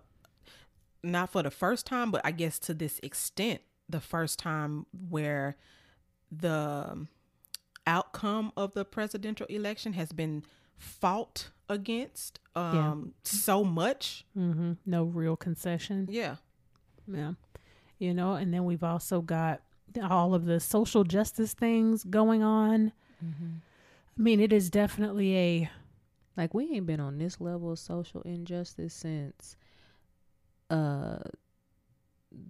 not for the first time, but I guess to this extent, the first time where the outcome of the presidential election has been fought against um so much. mhm, no real concession Yeah. Yeah. You know, and then we've also got all of the social justice things going on. Mhm. I mean, it is definitely a like we ain't been on this level of social injustice since uh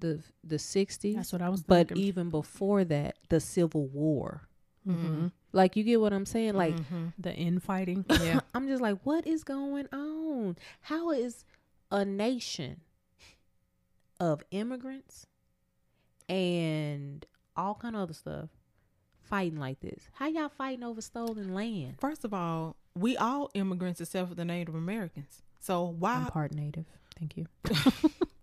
the the 60s that's what I was but even before that the civil war Mhm. like you get what i'm saying like Mhm. the infighting. *laughs* yeah. i'm just like what is going on how is a nation of immigrants and all kind of other stuff fighting like this how y'all fighting over stolen land First of all, we all immigrants except for the Native Americans. So why i'm part native thank you *laughs* *laughs*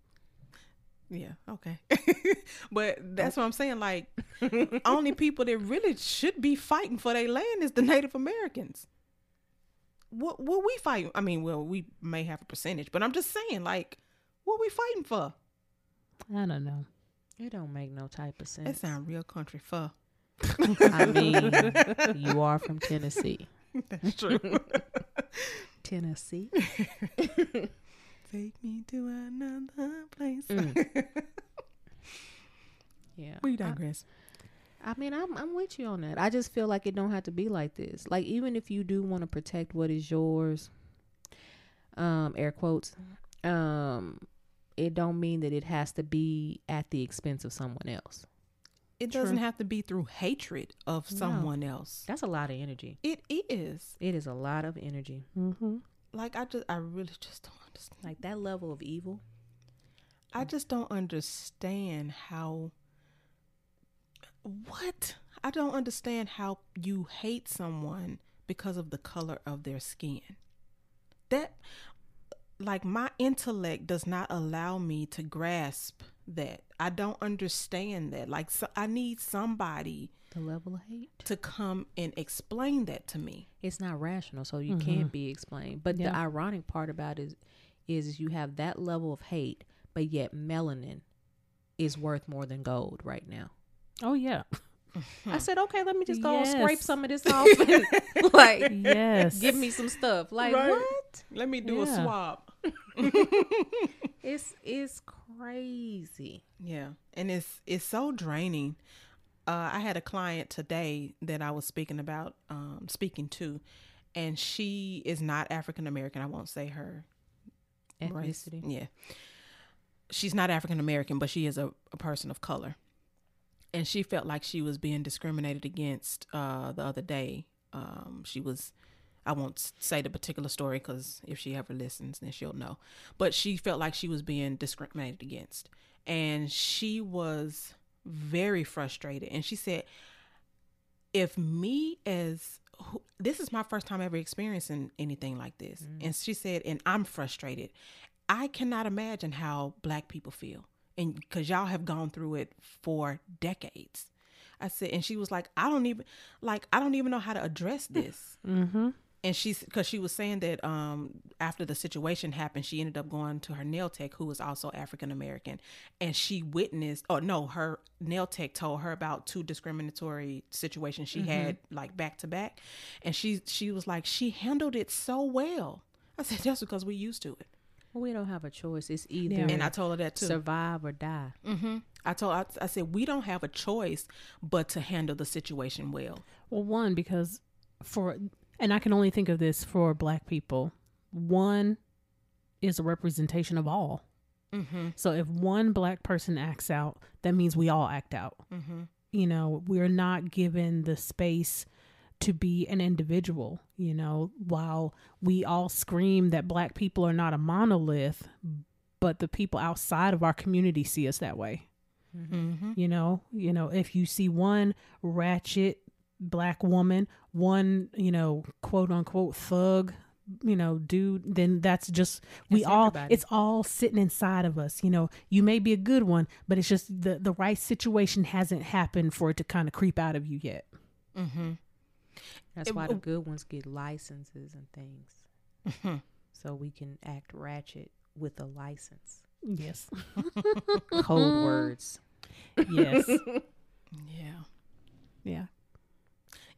Yeah, okay. *laughs* but that's what I'm saying. Like, *laughs* only people that really should be fighting for their land is the Native Americans. What what we fight? I mean, well, we may have a percentage, but I'm just saying, like, what we fighting for? I don't know. it don't make no type of That sense sound real country for. i mean *laughs* you are from tennessee That's true. tennessee Take me to another place. Mm. *laughs* yeah We I- digress. I mean, I'm I'm with you on that. I just feel like it don't have to be like this. Like even if you do want to protect what is yours, um, air quotes, um, it don't mean that it has to be at the expense of someone else. It True. doesn't have to be through hatred of No. someone else. That's a lot of energy. It is. It is a lot of energy. Mm-hmm. Like I just I really just don't understand. Like that level of evil. I just don't understand how what? I don't understand how you hate someone because of the color of their skin. That like my intellect does not allow me to grasp that. I don't understand that. Like so I need somebody The level of hate. to come and explain that to me. It's not rational, so you Mhm. can't be explained. But the ironic part about it is, is you have that level of hate, but yet melanin is worth more than gold right now. Oh yeah. I said, okay, let me just go and scrape some of this *laughs* off and like Yes. give me some stuff. Like Right. what? Let me do a Yeah. swab. *laughs* It's it's crazy. Yeah, and it's it's so draining. Uh, I had a client today that I was speaking about, um, speaking to, and she is not African American. I won't say her race. Ethnicity. Yeah, she's not African American, but she is a, a person of color, and she felt like she was being discriminated against uh, the other day. Um, she was. I won't say the particular story because if she ever listens, then she'll know. But she felt like she was being discriminated against and she was very frustrated. And she said if me as who- this is my first time ever experiencing anything like this. And she said and i'm frustrated. I cannot imagine how black people feel. And because y'all have gone through it for decades. I said and she was like i don't even like i don't even know how to address this. Mm-hmm. And she's because she was saying that um after the situation happened she ended up going to her nail tech who was also african american and she witnessed oh no her nail tech told her about two discriminatory situations she had like back to back and she she was like she handled it so well i said that's because we used to it Well, we don't have a choice. It's either Yeah. and i told her that too survive or die. Mm-hmm. i told I, I said we don't have a choice but to handle the situation well Well, one because for and I can only think of this for black people. One is a representation of all. mm-hmm So if one black person acts out, that means we all act out. mm-hmm You know, we're not given the space to be an individual, you know, while we all scream that black people are not a monolith, but the people outside of our community see us that way. mm-hmm You know, you know, if you see one ratchet black woman, one, you know, quote unquote thug, you know, dude, then that's just we It's all everybody. it's all sitting inside of us. You know, you may be a good one, but it's just the the right situation hasn't happened for it to kind of creep out of you yet. mm-hmm That's It- why the good ones get licenses and things, mm-hmm so we can act ratchet with a license. Yes. Code words. *laughs* yes. *laughs* yeah Yeah.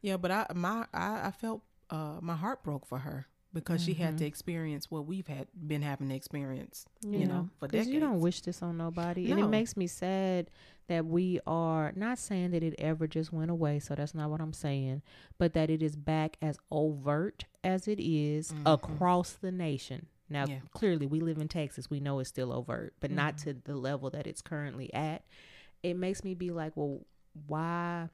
Yeah, but I my I, I felt uh my heart broke for her because she had to experience what we've had been having to experience, you know, for decades. you don't wish this on nobody. And it makes me sad that we are not saying that it ever just went away. So that's not what I'm saying. But that it is back as overt as it is Mhm. across the nation. Now, Yeah. clearly, we live in Texas. We know it's still overt, but not to the level that it's currently at. It makes me be like, well, why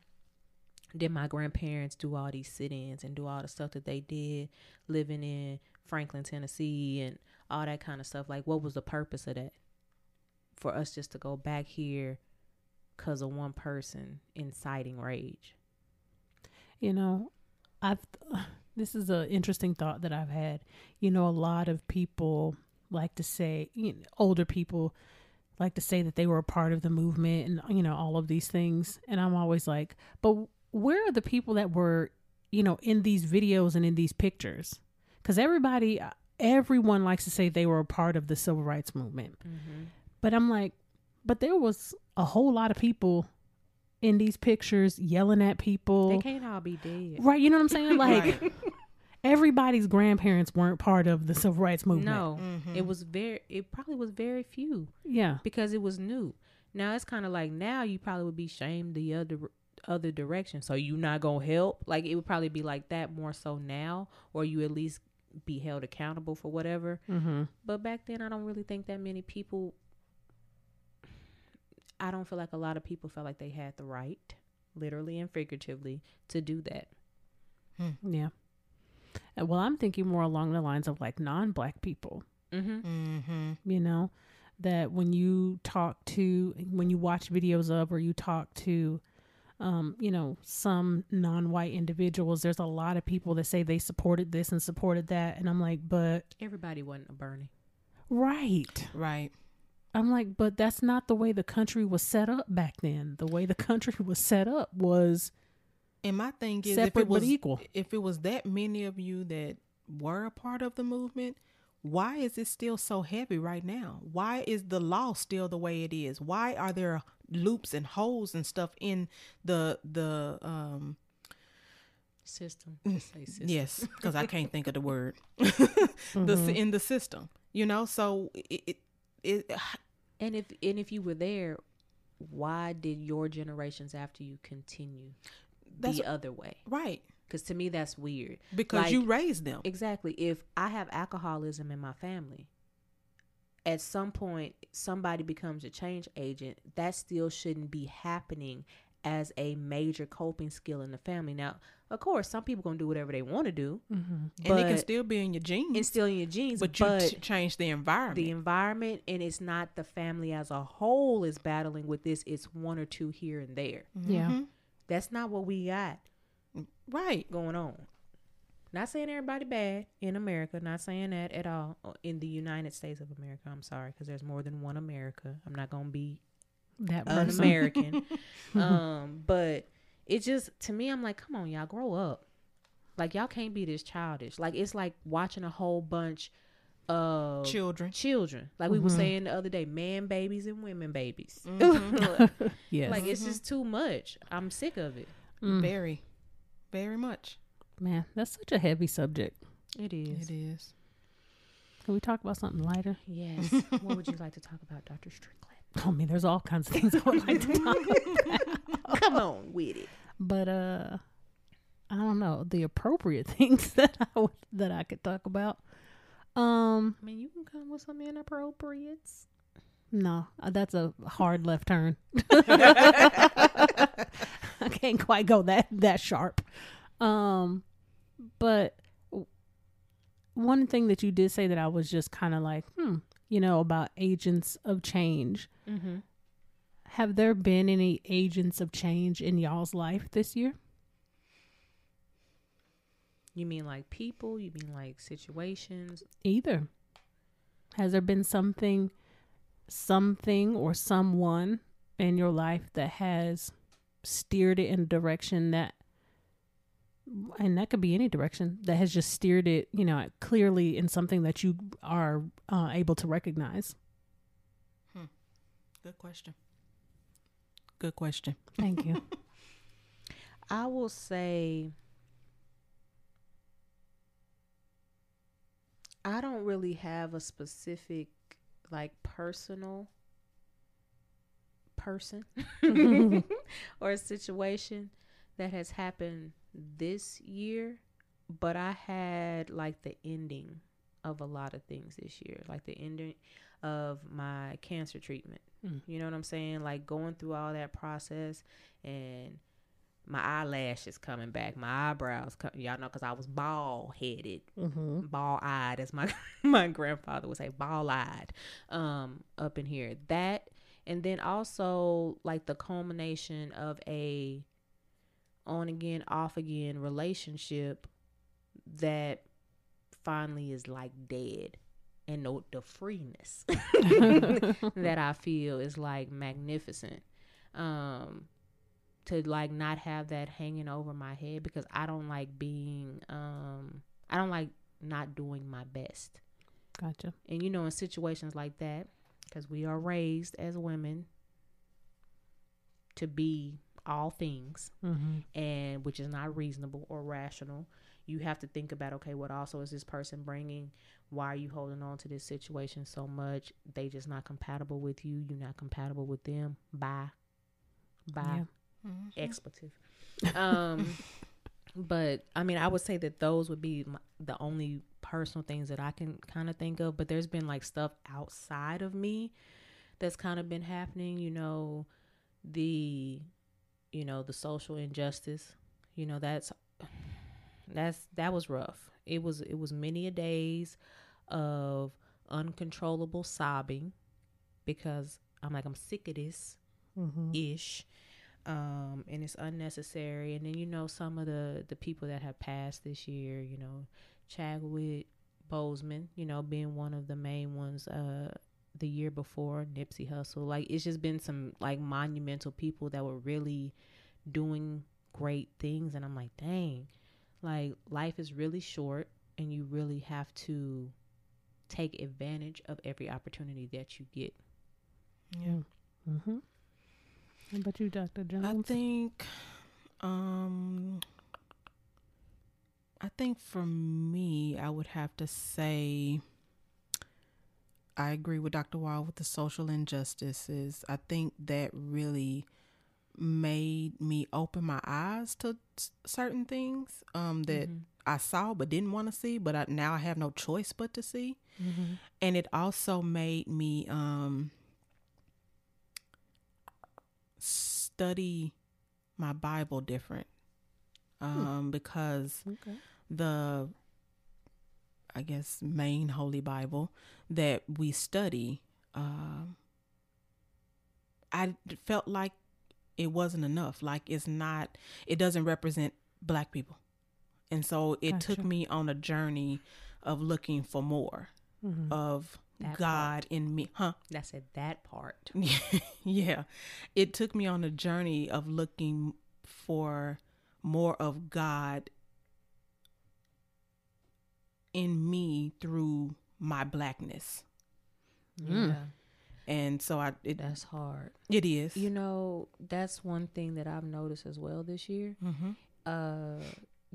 did my grandparents do all these sit-ins and do all the stuff that they did living in Franklin, Tennessee and all that kind of stuff? Like what was the purpose of that? For us just to go back here cuz of one person inciting rage. You know, I've *sighs* this is an interesting thought that I've had. You know, a lot of people like to say, you know, older people like to say that they were a part of the movement and you know all of these things, and I'm always like, but where are the people that were, you know, in these videos and in these pictures? Because everybody, everyone likes to say they were a part of the civil rights movement, but I'm like, but there was a whole lot of people in these pictures yelling at people. They can't all be dead. Right, you know what I'm saying? *laughs* Like Right. everybody's grandparents weren't part of the civil rights movement. No, Mhm. it was very. It probably was very few Yeah. because it was new. Now it's kind of like now you probably would be shamed the other other direction. So you not gonna help? Like it would probably be like that more so now, or you at least be held accountable for whatever. Mm-hmm. But back then, I don't really think that many people. I don't feel like a lot of people felt like they had the right, literally and figuratively, to do that. Yeah. Uh, Well, I'm thinking more along the lines of like non-black people. Mm-hmm. Mm-hmm. You know, that when you talk to, when you watch videos of, or you talk to, um, you know, some non-white individuals, there's a lot of people that say they supported this and supported that, and I'm like, but Everybody wasn't a Bernie. right. Right. I'm like, but that's not the way the country was set up back then. The way the country *laughs* was set up was And my thing is, if separate it was but equal. if it was that many of you that were a part of the movement, why is it still so heavy right now? Why is the law still the way it is? Why are there loops and holes and stuff in the the um System. Mm, Just say system. yes, because I can't think of the word *laughs* Mm-hmm. the in the system. You know, so it it, it And if and if you were there, why did your generations after you continue That's- the other way? right Because to me, that's weird. because you raised them. Exactly. If I have alcoholism in my family, at some point somebody becomes a change agent, that still shouldn't be happening as a major coping skill in the family. Now, of course, some people gonna do whatever they want to do, Mm-hmm. and it can still be in your genes, instill in your genes, but but, you t- change the environment. the environment and it's not the family as a whole is battling with this. It's one or two here and there. Yeah. Mhm. That's not what we got right. going on. Not saying everybody bad in America. Not saying that at all. Uh, In the United States of America, I'm sorry, because there's more than one America. I'm not gonna be That an person. American. *laughs* um, but it just to me, I'm like, come on, y'all, grow up. Like y'all can't be this childish. Like it's like watching a whole bunch of Children. children. Like we were Mhm. saying the other day, man babies and women babies. *laughs* Mhm. yes. Like it's just too much. I'm sick of it. Mm. Very, very much. Man, that's such a heavy subject. It is. It is. Can we talk about something lighter? Yes. *laughs* what would you like to talk about, Dr. Strickland? I mean, there's all kinds of things I would like to talk about. *laughs* Come on with it. But uh I don't know, the appropriate *laughs* things that I would, that I could talk about. Um I mean, you can come with some inappropriates. no, uh, that's a hard left turn. I can't quite go that that sharp. Um but one thing that you did say that I was just kind of like, hmm, you know, about agents of change. Mm-hmm. Have there been any agents of change in y'all's life this year? You mean like people? You mean like situations? Either. Has there been something, something or someone in your life that has steered it in a direction that, and that could be any direction, that has just steered it, you know, clearly in something that you are uh, able to recognize? Good question. Good question. Thank you. *laughs* I will say I don't really have a specific like personal person *laughs* *laughs* or a situation that has happened this year, but I had like the ending of a lot of things this year, like the ending of my cancer treatment. Mm. You know what I'm saying? Like going through all that process and my eyelashes coming back, my eyebrows, co- y'all know, because I was bald headed, mm-hmm. bald eyed, as my *laughs* my grandfather would say, bald eyed, um, up in here. That, and then also like the culmination of a on again, off again relationship that finally is like dead, and the the freeness *laughs* that I feel is like magnificent. Um, to like not have that hanging over my head because I don't like being um I don't like not doing my best. Gotcha. And you know in situations like that because we are raised as women to be all things Mm-hmm. and which is not reasonable or rational. You have to think about okay, what also is this person bringing? Why are you holding on to this situation so much? They just not compatible with you. You're not compatible with them. Bye. Bye. Yeah. expletive. Um, *laughs* but I mean, I would say that those would be my, the only personal things that I can kind of think of. But there's been like stuff outside of me that's kind of been happening. You know, the you know the social injustice. You know that's that's that was rough. It was it was many a days of uncontrollable sobbing because I'm like I'm sick of this Mm-hmm. ish um and it's unnecessary and then you know some of the the people that have passed this year you know chadwick boseman you know being one of the main ones uh the year before nipsey Hussle. like it's just been some like monumental people that were really doing great things and i'm like dang like life is really short and you really have to take advantage of every opportunity that you get Yeah. Mm-hmm. How about you, Dr. Jones? I think um I think for me I would have to say I agree with Dr. Wall with the social injustices. I think that really made me open my eyes to certain things um that Mhm. I saw but didn't want to see, but I, now I have no choice but to see. Mm-hmm. And it also made me um study my Bible different. Um because Okay. the I guess main holy Bible that we study um I felt like it wasn't enough. Like it's not it doesn't represent black people. And so it took me on a journey of looking for more Mm-hmm. of That God in me. Huh? that's it that part *laughs* yeah. It took me on a journey of looking for more of God in me through my blackness. Mm. yeah And so I it, that's hard it is. You know, that's one thing that I've noticed as well this year. mm-hmm. Uh,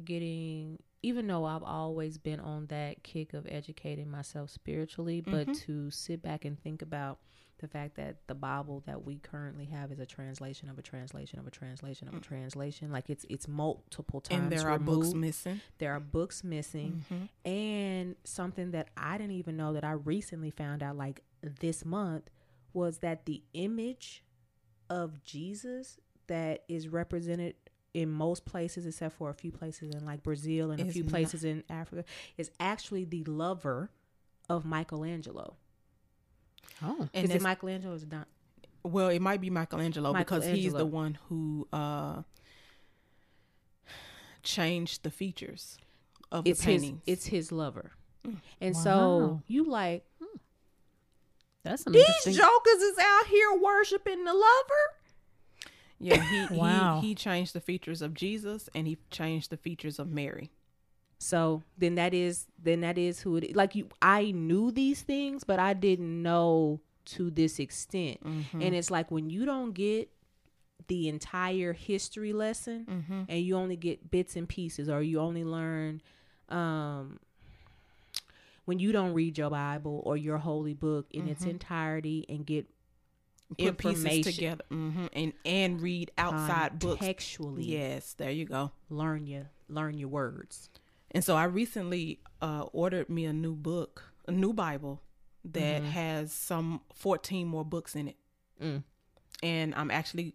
getting, even though I've always been on that kick of educating myself spiritually, but Mhm. to sit back and think about the fact that the Bible that we currently have is a translation of a translation of a translation of a translation. Like it's it's multiple times. And there are books missing. There are books missing. Mm-hmm. And something that I didn't even know that I recently found out like this month was that the image of Jesus that is represented in most places except for a few places in like Brazil and a few places in Africa is actually the lover of Michelangelo. And Oh. is it Michelangelo or is it not? well, it might be Michelangelo, because he's the one who uh changed the features of It's the his it's his lover. Mm. And so you like That's some these interesting. jokers is out here worshiping the lover? yeah, he, *laughs* Wow. he he changed the features of Jesus and he changed the features of Mary. So then that is then that is who it is. Like you, I knew these things, but I didn't know to this extent. Mm-hmm. And it's like when you don't get the entire history lesson Mm-hmm. and you only get bits and pieces, or you only learn um when you don't read your Bible or your holy book in its Mhm. entirety and get Put pieces information together hmm and and read outside books. contextually Yes, there you go. learn your learn your words. And so I recently uh, ordered me a new book, a new Bible that Mhm. has some 14 more books in it. Mm. And I'm actually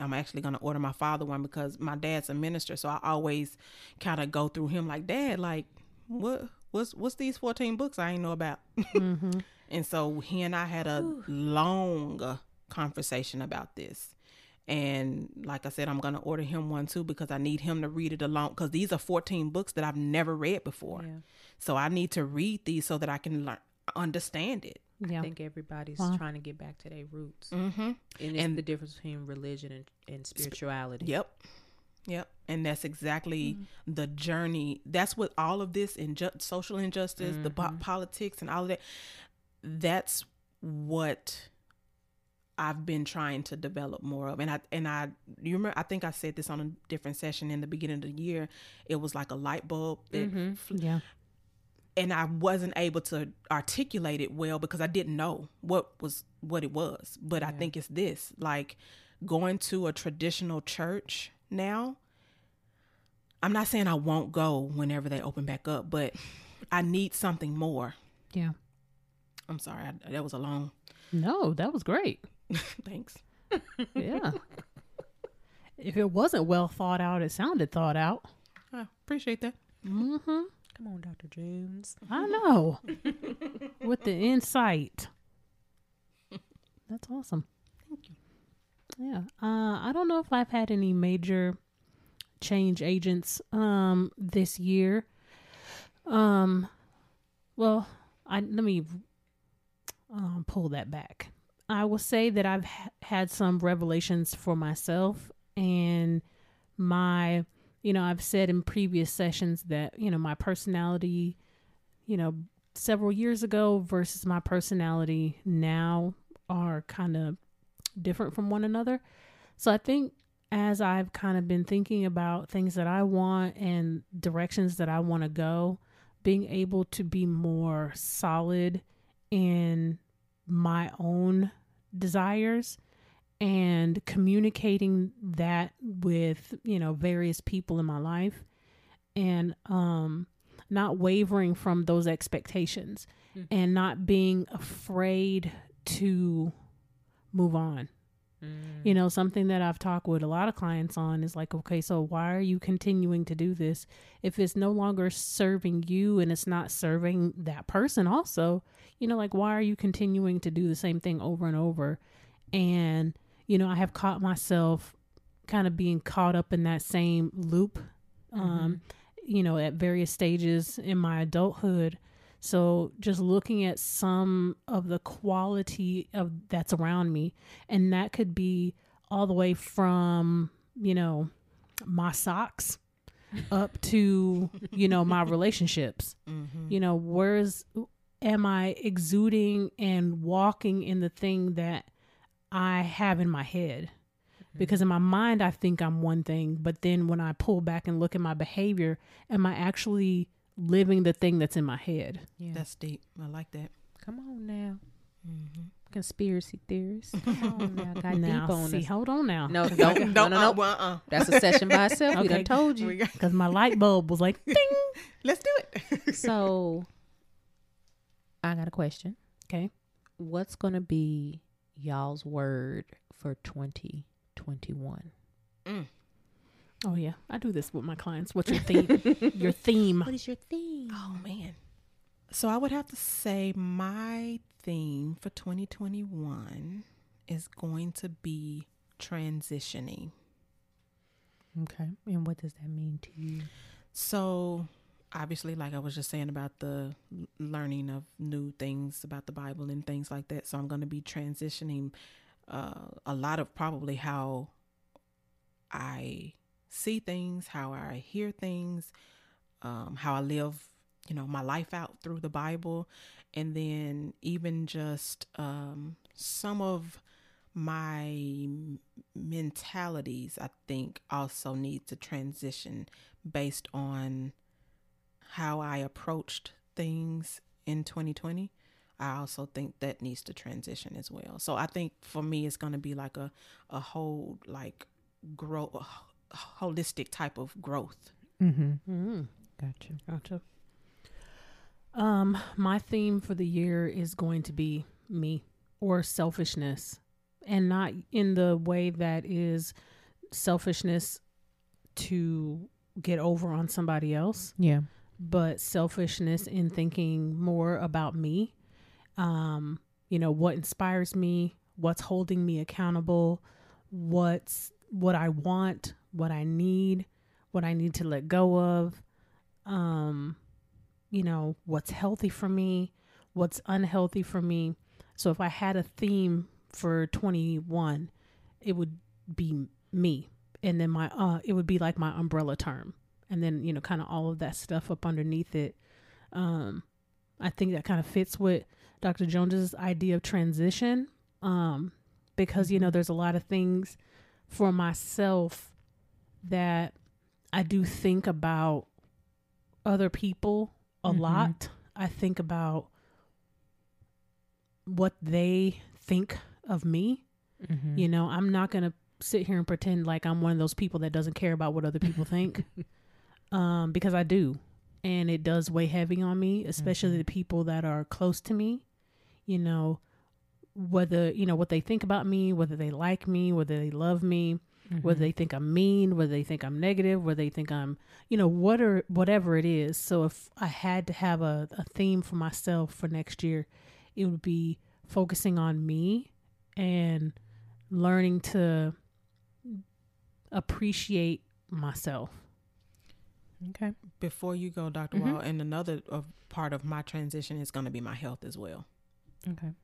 I'm actually going to order my father one because my dad's a minister, so I always kind of go through him like, "Dad, like what what's what's these 14 books I ain't know about?" mm-hmm. *laughs* And so he and I had a long uh, conversation about this. And like I said, I'm going to order him one too because I need him to read it along because these are 14 books that I've never read before. Yeah. So I need to read these so that I can learn understand it. Yeah. I think everybody's Wow. trying to get back to their roots. Mm-hmm. And And- the difference between religion and, and spirituality. Yep. Yep. And that's exactly the journey. That's what all of this inju- social injustice, the po- politics, and all of that. That's what I've been trying to develop more of. And I and I you remember I think I said this on a different session in the beginning of the year. It was like a light bulb that Mhm. fl- Yeah. and I wasn't able to articulate it well because I didn't know what was what it was. But I think it's this like going to a traditional church now. I'm not saying I won't go whenever they open back up, but I need something more. Yeah. I'm sorry, I, that was a long. No, that was great. *laughs* Thanks. Yeah. *laughs* if it wasn't well thought out, it sounded thought out. I appreciate that. Mm-hmm. Come on, Dr. Jones. I know. With the insight. That's awesome. Thank you. Yeah. Uh, I don't know if I've had any major change agents um this year. Um well, I let me um, pull that back. I will say that I've ha- had some revelations for myself and my you know, I've said in previous sessions that, you know, my personality, you know, several years ago versus my personality now are kind of different from one another. So I think as I've kind of been thinking about things that I want and directions that I want to go, being able to be more solid in my own desires and communicating that with you know various people in my life and um not wavering from those expectations Mm. and not being afraid to move on you know something that i've talked with a lot of clients on is like okay so why are you continuing to do this if it's no longer serving you and it's not serving that person also? You know like why are you continuing to do the same thing over and over? And you know i have caught myself kind of being caught up in that same loop um you know at various stages in my adulthood so just looking at some of the quality of that's around me and that could be all the way from, you know, my socks up *laughs* to, you know, my relationships. Mm-hmm. You know, where's am I exuding and walking in the thing that I have in my head? Because in my mind, I think I'm one thing, but then when I pull back and look at my behavior, am I actually living the thing that's in my head? Yeah. That's deep. I like that. Come on now. Mm-hmm. Conspiracy theorists. Come on now. Got now, deep on see, us. hold on now. No, *laughs* don't, no, no, no. Uh, well, uh, That's a session by itself. We done told you. Because my light bulb was like, *laughs* ding. Let's do it. *laughs* So, I got a question. Okay. What's going to be y'all's word for 2021? Oh yeah, I do this with my clients. What's your theme? *laughs* your theme. What is your theme? Oh man. So I would have to say my theme for 2021 is going to be transitioning. Okay. And what does that mean to you? So obviously like I was just saying about the learning of new things about the Bible and things like that. So I'm going to be transitioning uh, a lot of probably how I see things, how I hear things, um, how I live, you know, my life out through the Bible, and then even just um, some of my mentalities, I think, also need to transition based on how I approached things in 2020. I also think that needs to transition as well. So I think for me, it's going to be like a a whole like grow holistic type of growth. Mm-hmm. Mm, Gotcha. gotcha. Um, my theme for the year is going to be me or selfishness, and not in the way that is selfishness to get over on somebody else. Yeah. but selfishness in thinking more about me. Um, you know, what inspires me, what's holding me accountable, what's what I want, what I need, what I need to let go of. Um, you know, what's healthy for me, what's unhealthy for me. So if I had a theme for 21, it would be me. And then my uh it would be like my umbrella term and then you know kind of all of that stuff up underneath it um i think that kind of fits with dr jones's idea of transition um because you know there's a lot of things for myself that i do think about other people a Mhm. lot i think about what they think of me Mm-hmm. you know, I'm not going to sit here and pretend like I'm one of those people that doesn't care about what other people think. *laughs* um, because I do. And it does weigh heavy on me, especially Mhm. the people that are close to me. You know, whether, you know, what they think about me, whether they like me, whether they love me, whether they think I'm mean, whether they think I'm negative, whether they think I'm, you know, what or whatever it is. So if I had to have a, a theme for myself for next year, it would be focusing on me and learning to appreciate myself. okay. Before you go, doctor Mhm. Wall, and another of part of my transition is going to be my health as well. Okay.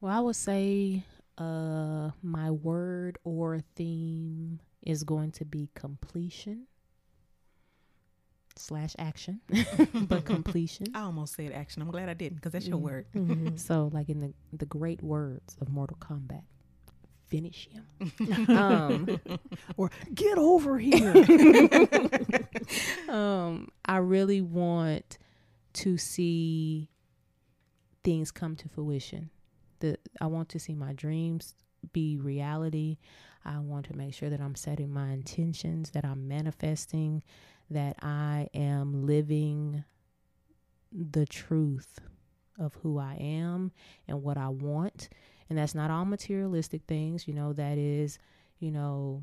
Well, I would say uh my word or theme is going to be completion slash action, *laughs* but *laughs* completion. I almost said action. I'm glad I didn't because that's your Mhm. word. So, like in the the great words of Mortal Kombat, finish him. *laughs* um, Or get over here. um, I really want to see things come to fruition. The I want to see my dreams be reality. I want to make sure that I'm setting my intentions, that I'm manifesting, that I am living the truth of who I am and what I want. And that's not all materialistic things, you know, that is, you know,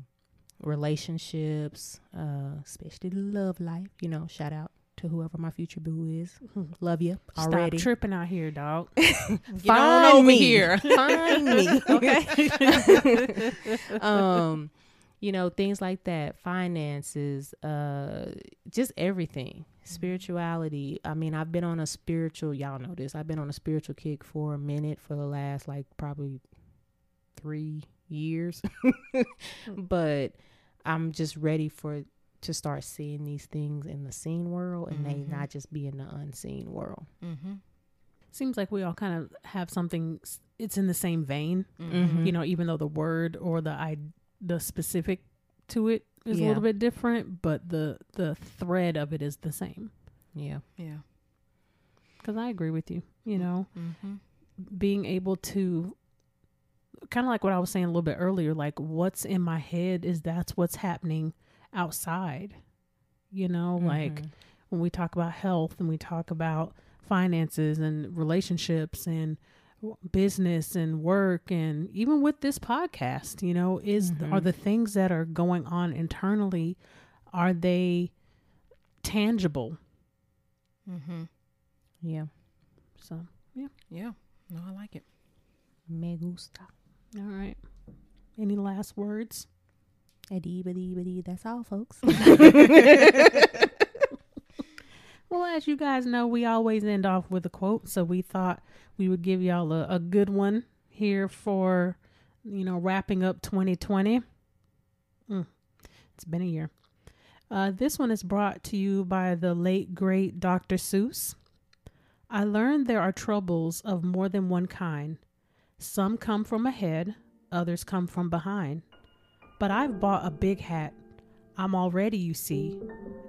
relationships, uh, especially love life. You know, shout out to whoever my future boo is. Love you already. Stop tripping out here, dog. *laughs* On over me. here. *laughs* Find me, *laughs* okay? um, you know, things like that, finances, uh, just everything, spirituality. I mean, I've been on a spiritual. Y'all know this. I've been on a spiritual kick for a minute for the last like probably three years, but I'm just ready for to start seeing these things in the seen world and Mhm. they not just be in the unseen world. Mm-hmm. Seems like we all kind of have something. It's in the same vein, Mhm. you know. Even though the word or the I, the specific to it is a little bit different, but the the thread of it is the same. Yeah. Yeah. Because I agree with you. You know, Mm-hmm. being able to kind of like what I was saying a little bit earlier, like what's in my head is that's what's happening outside. You know, like Mhm. when we talk about health and we talk about finances and relationships and business and work and even with this podcast, you know, is Mhm. are the things that are going on internally are they tangible? Mm-hmm. yeah. So, yeah. Yeah. No, I like it. Me gusta. all right. Any last words? Badee. That's all, folks. *laughs* *laughs* Well, as you guys know, we always end off with a quote. So we thought we would give y'all a, a good one here for, you know, wrapping up 2020. Mm, it's been a year. Uh, this one is brought to you by the late, great Dr. Seuss. I learned there are troubles of more than one kind. Some come from ahead, others come from behind. But I've bought a big hat. I'm all ready, you see.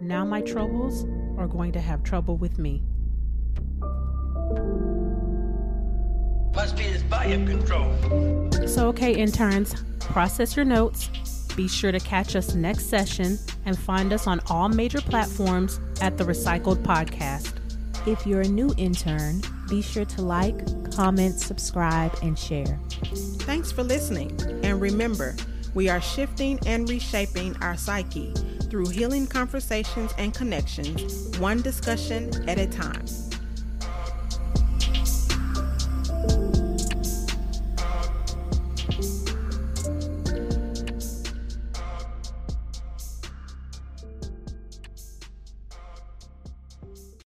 Now my troubles are going to have trouble with me. Must be this Volume Kontrol. So, okay, interns, process your notes. Be sure to catch us next session and find us on all major platforms at the Recycled Podcast. if you're a new intern, be sure to like, comment, subscribe, and share. Thanks for listening. And remember, we are shifting and reshaping our psyche through healing conversations and connections, one discussion at a time.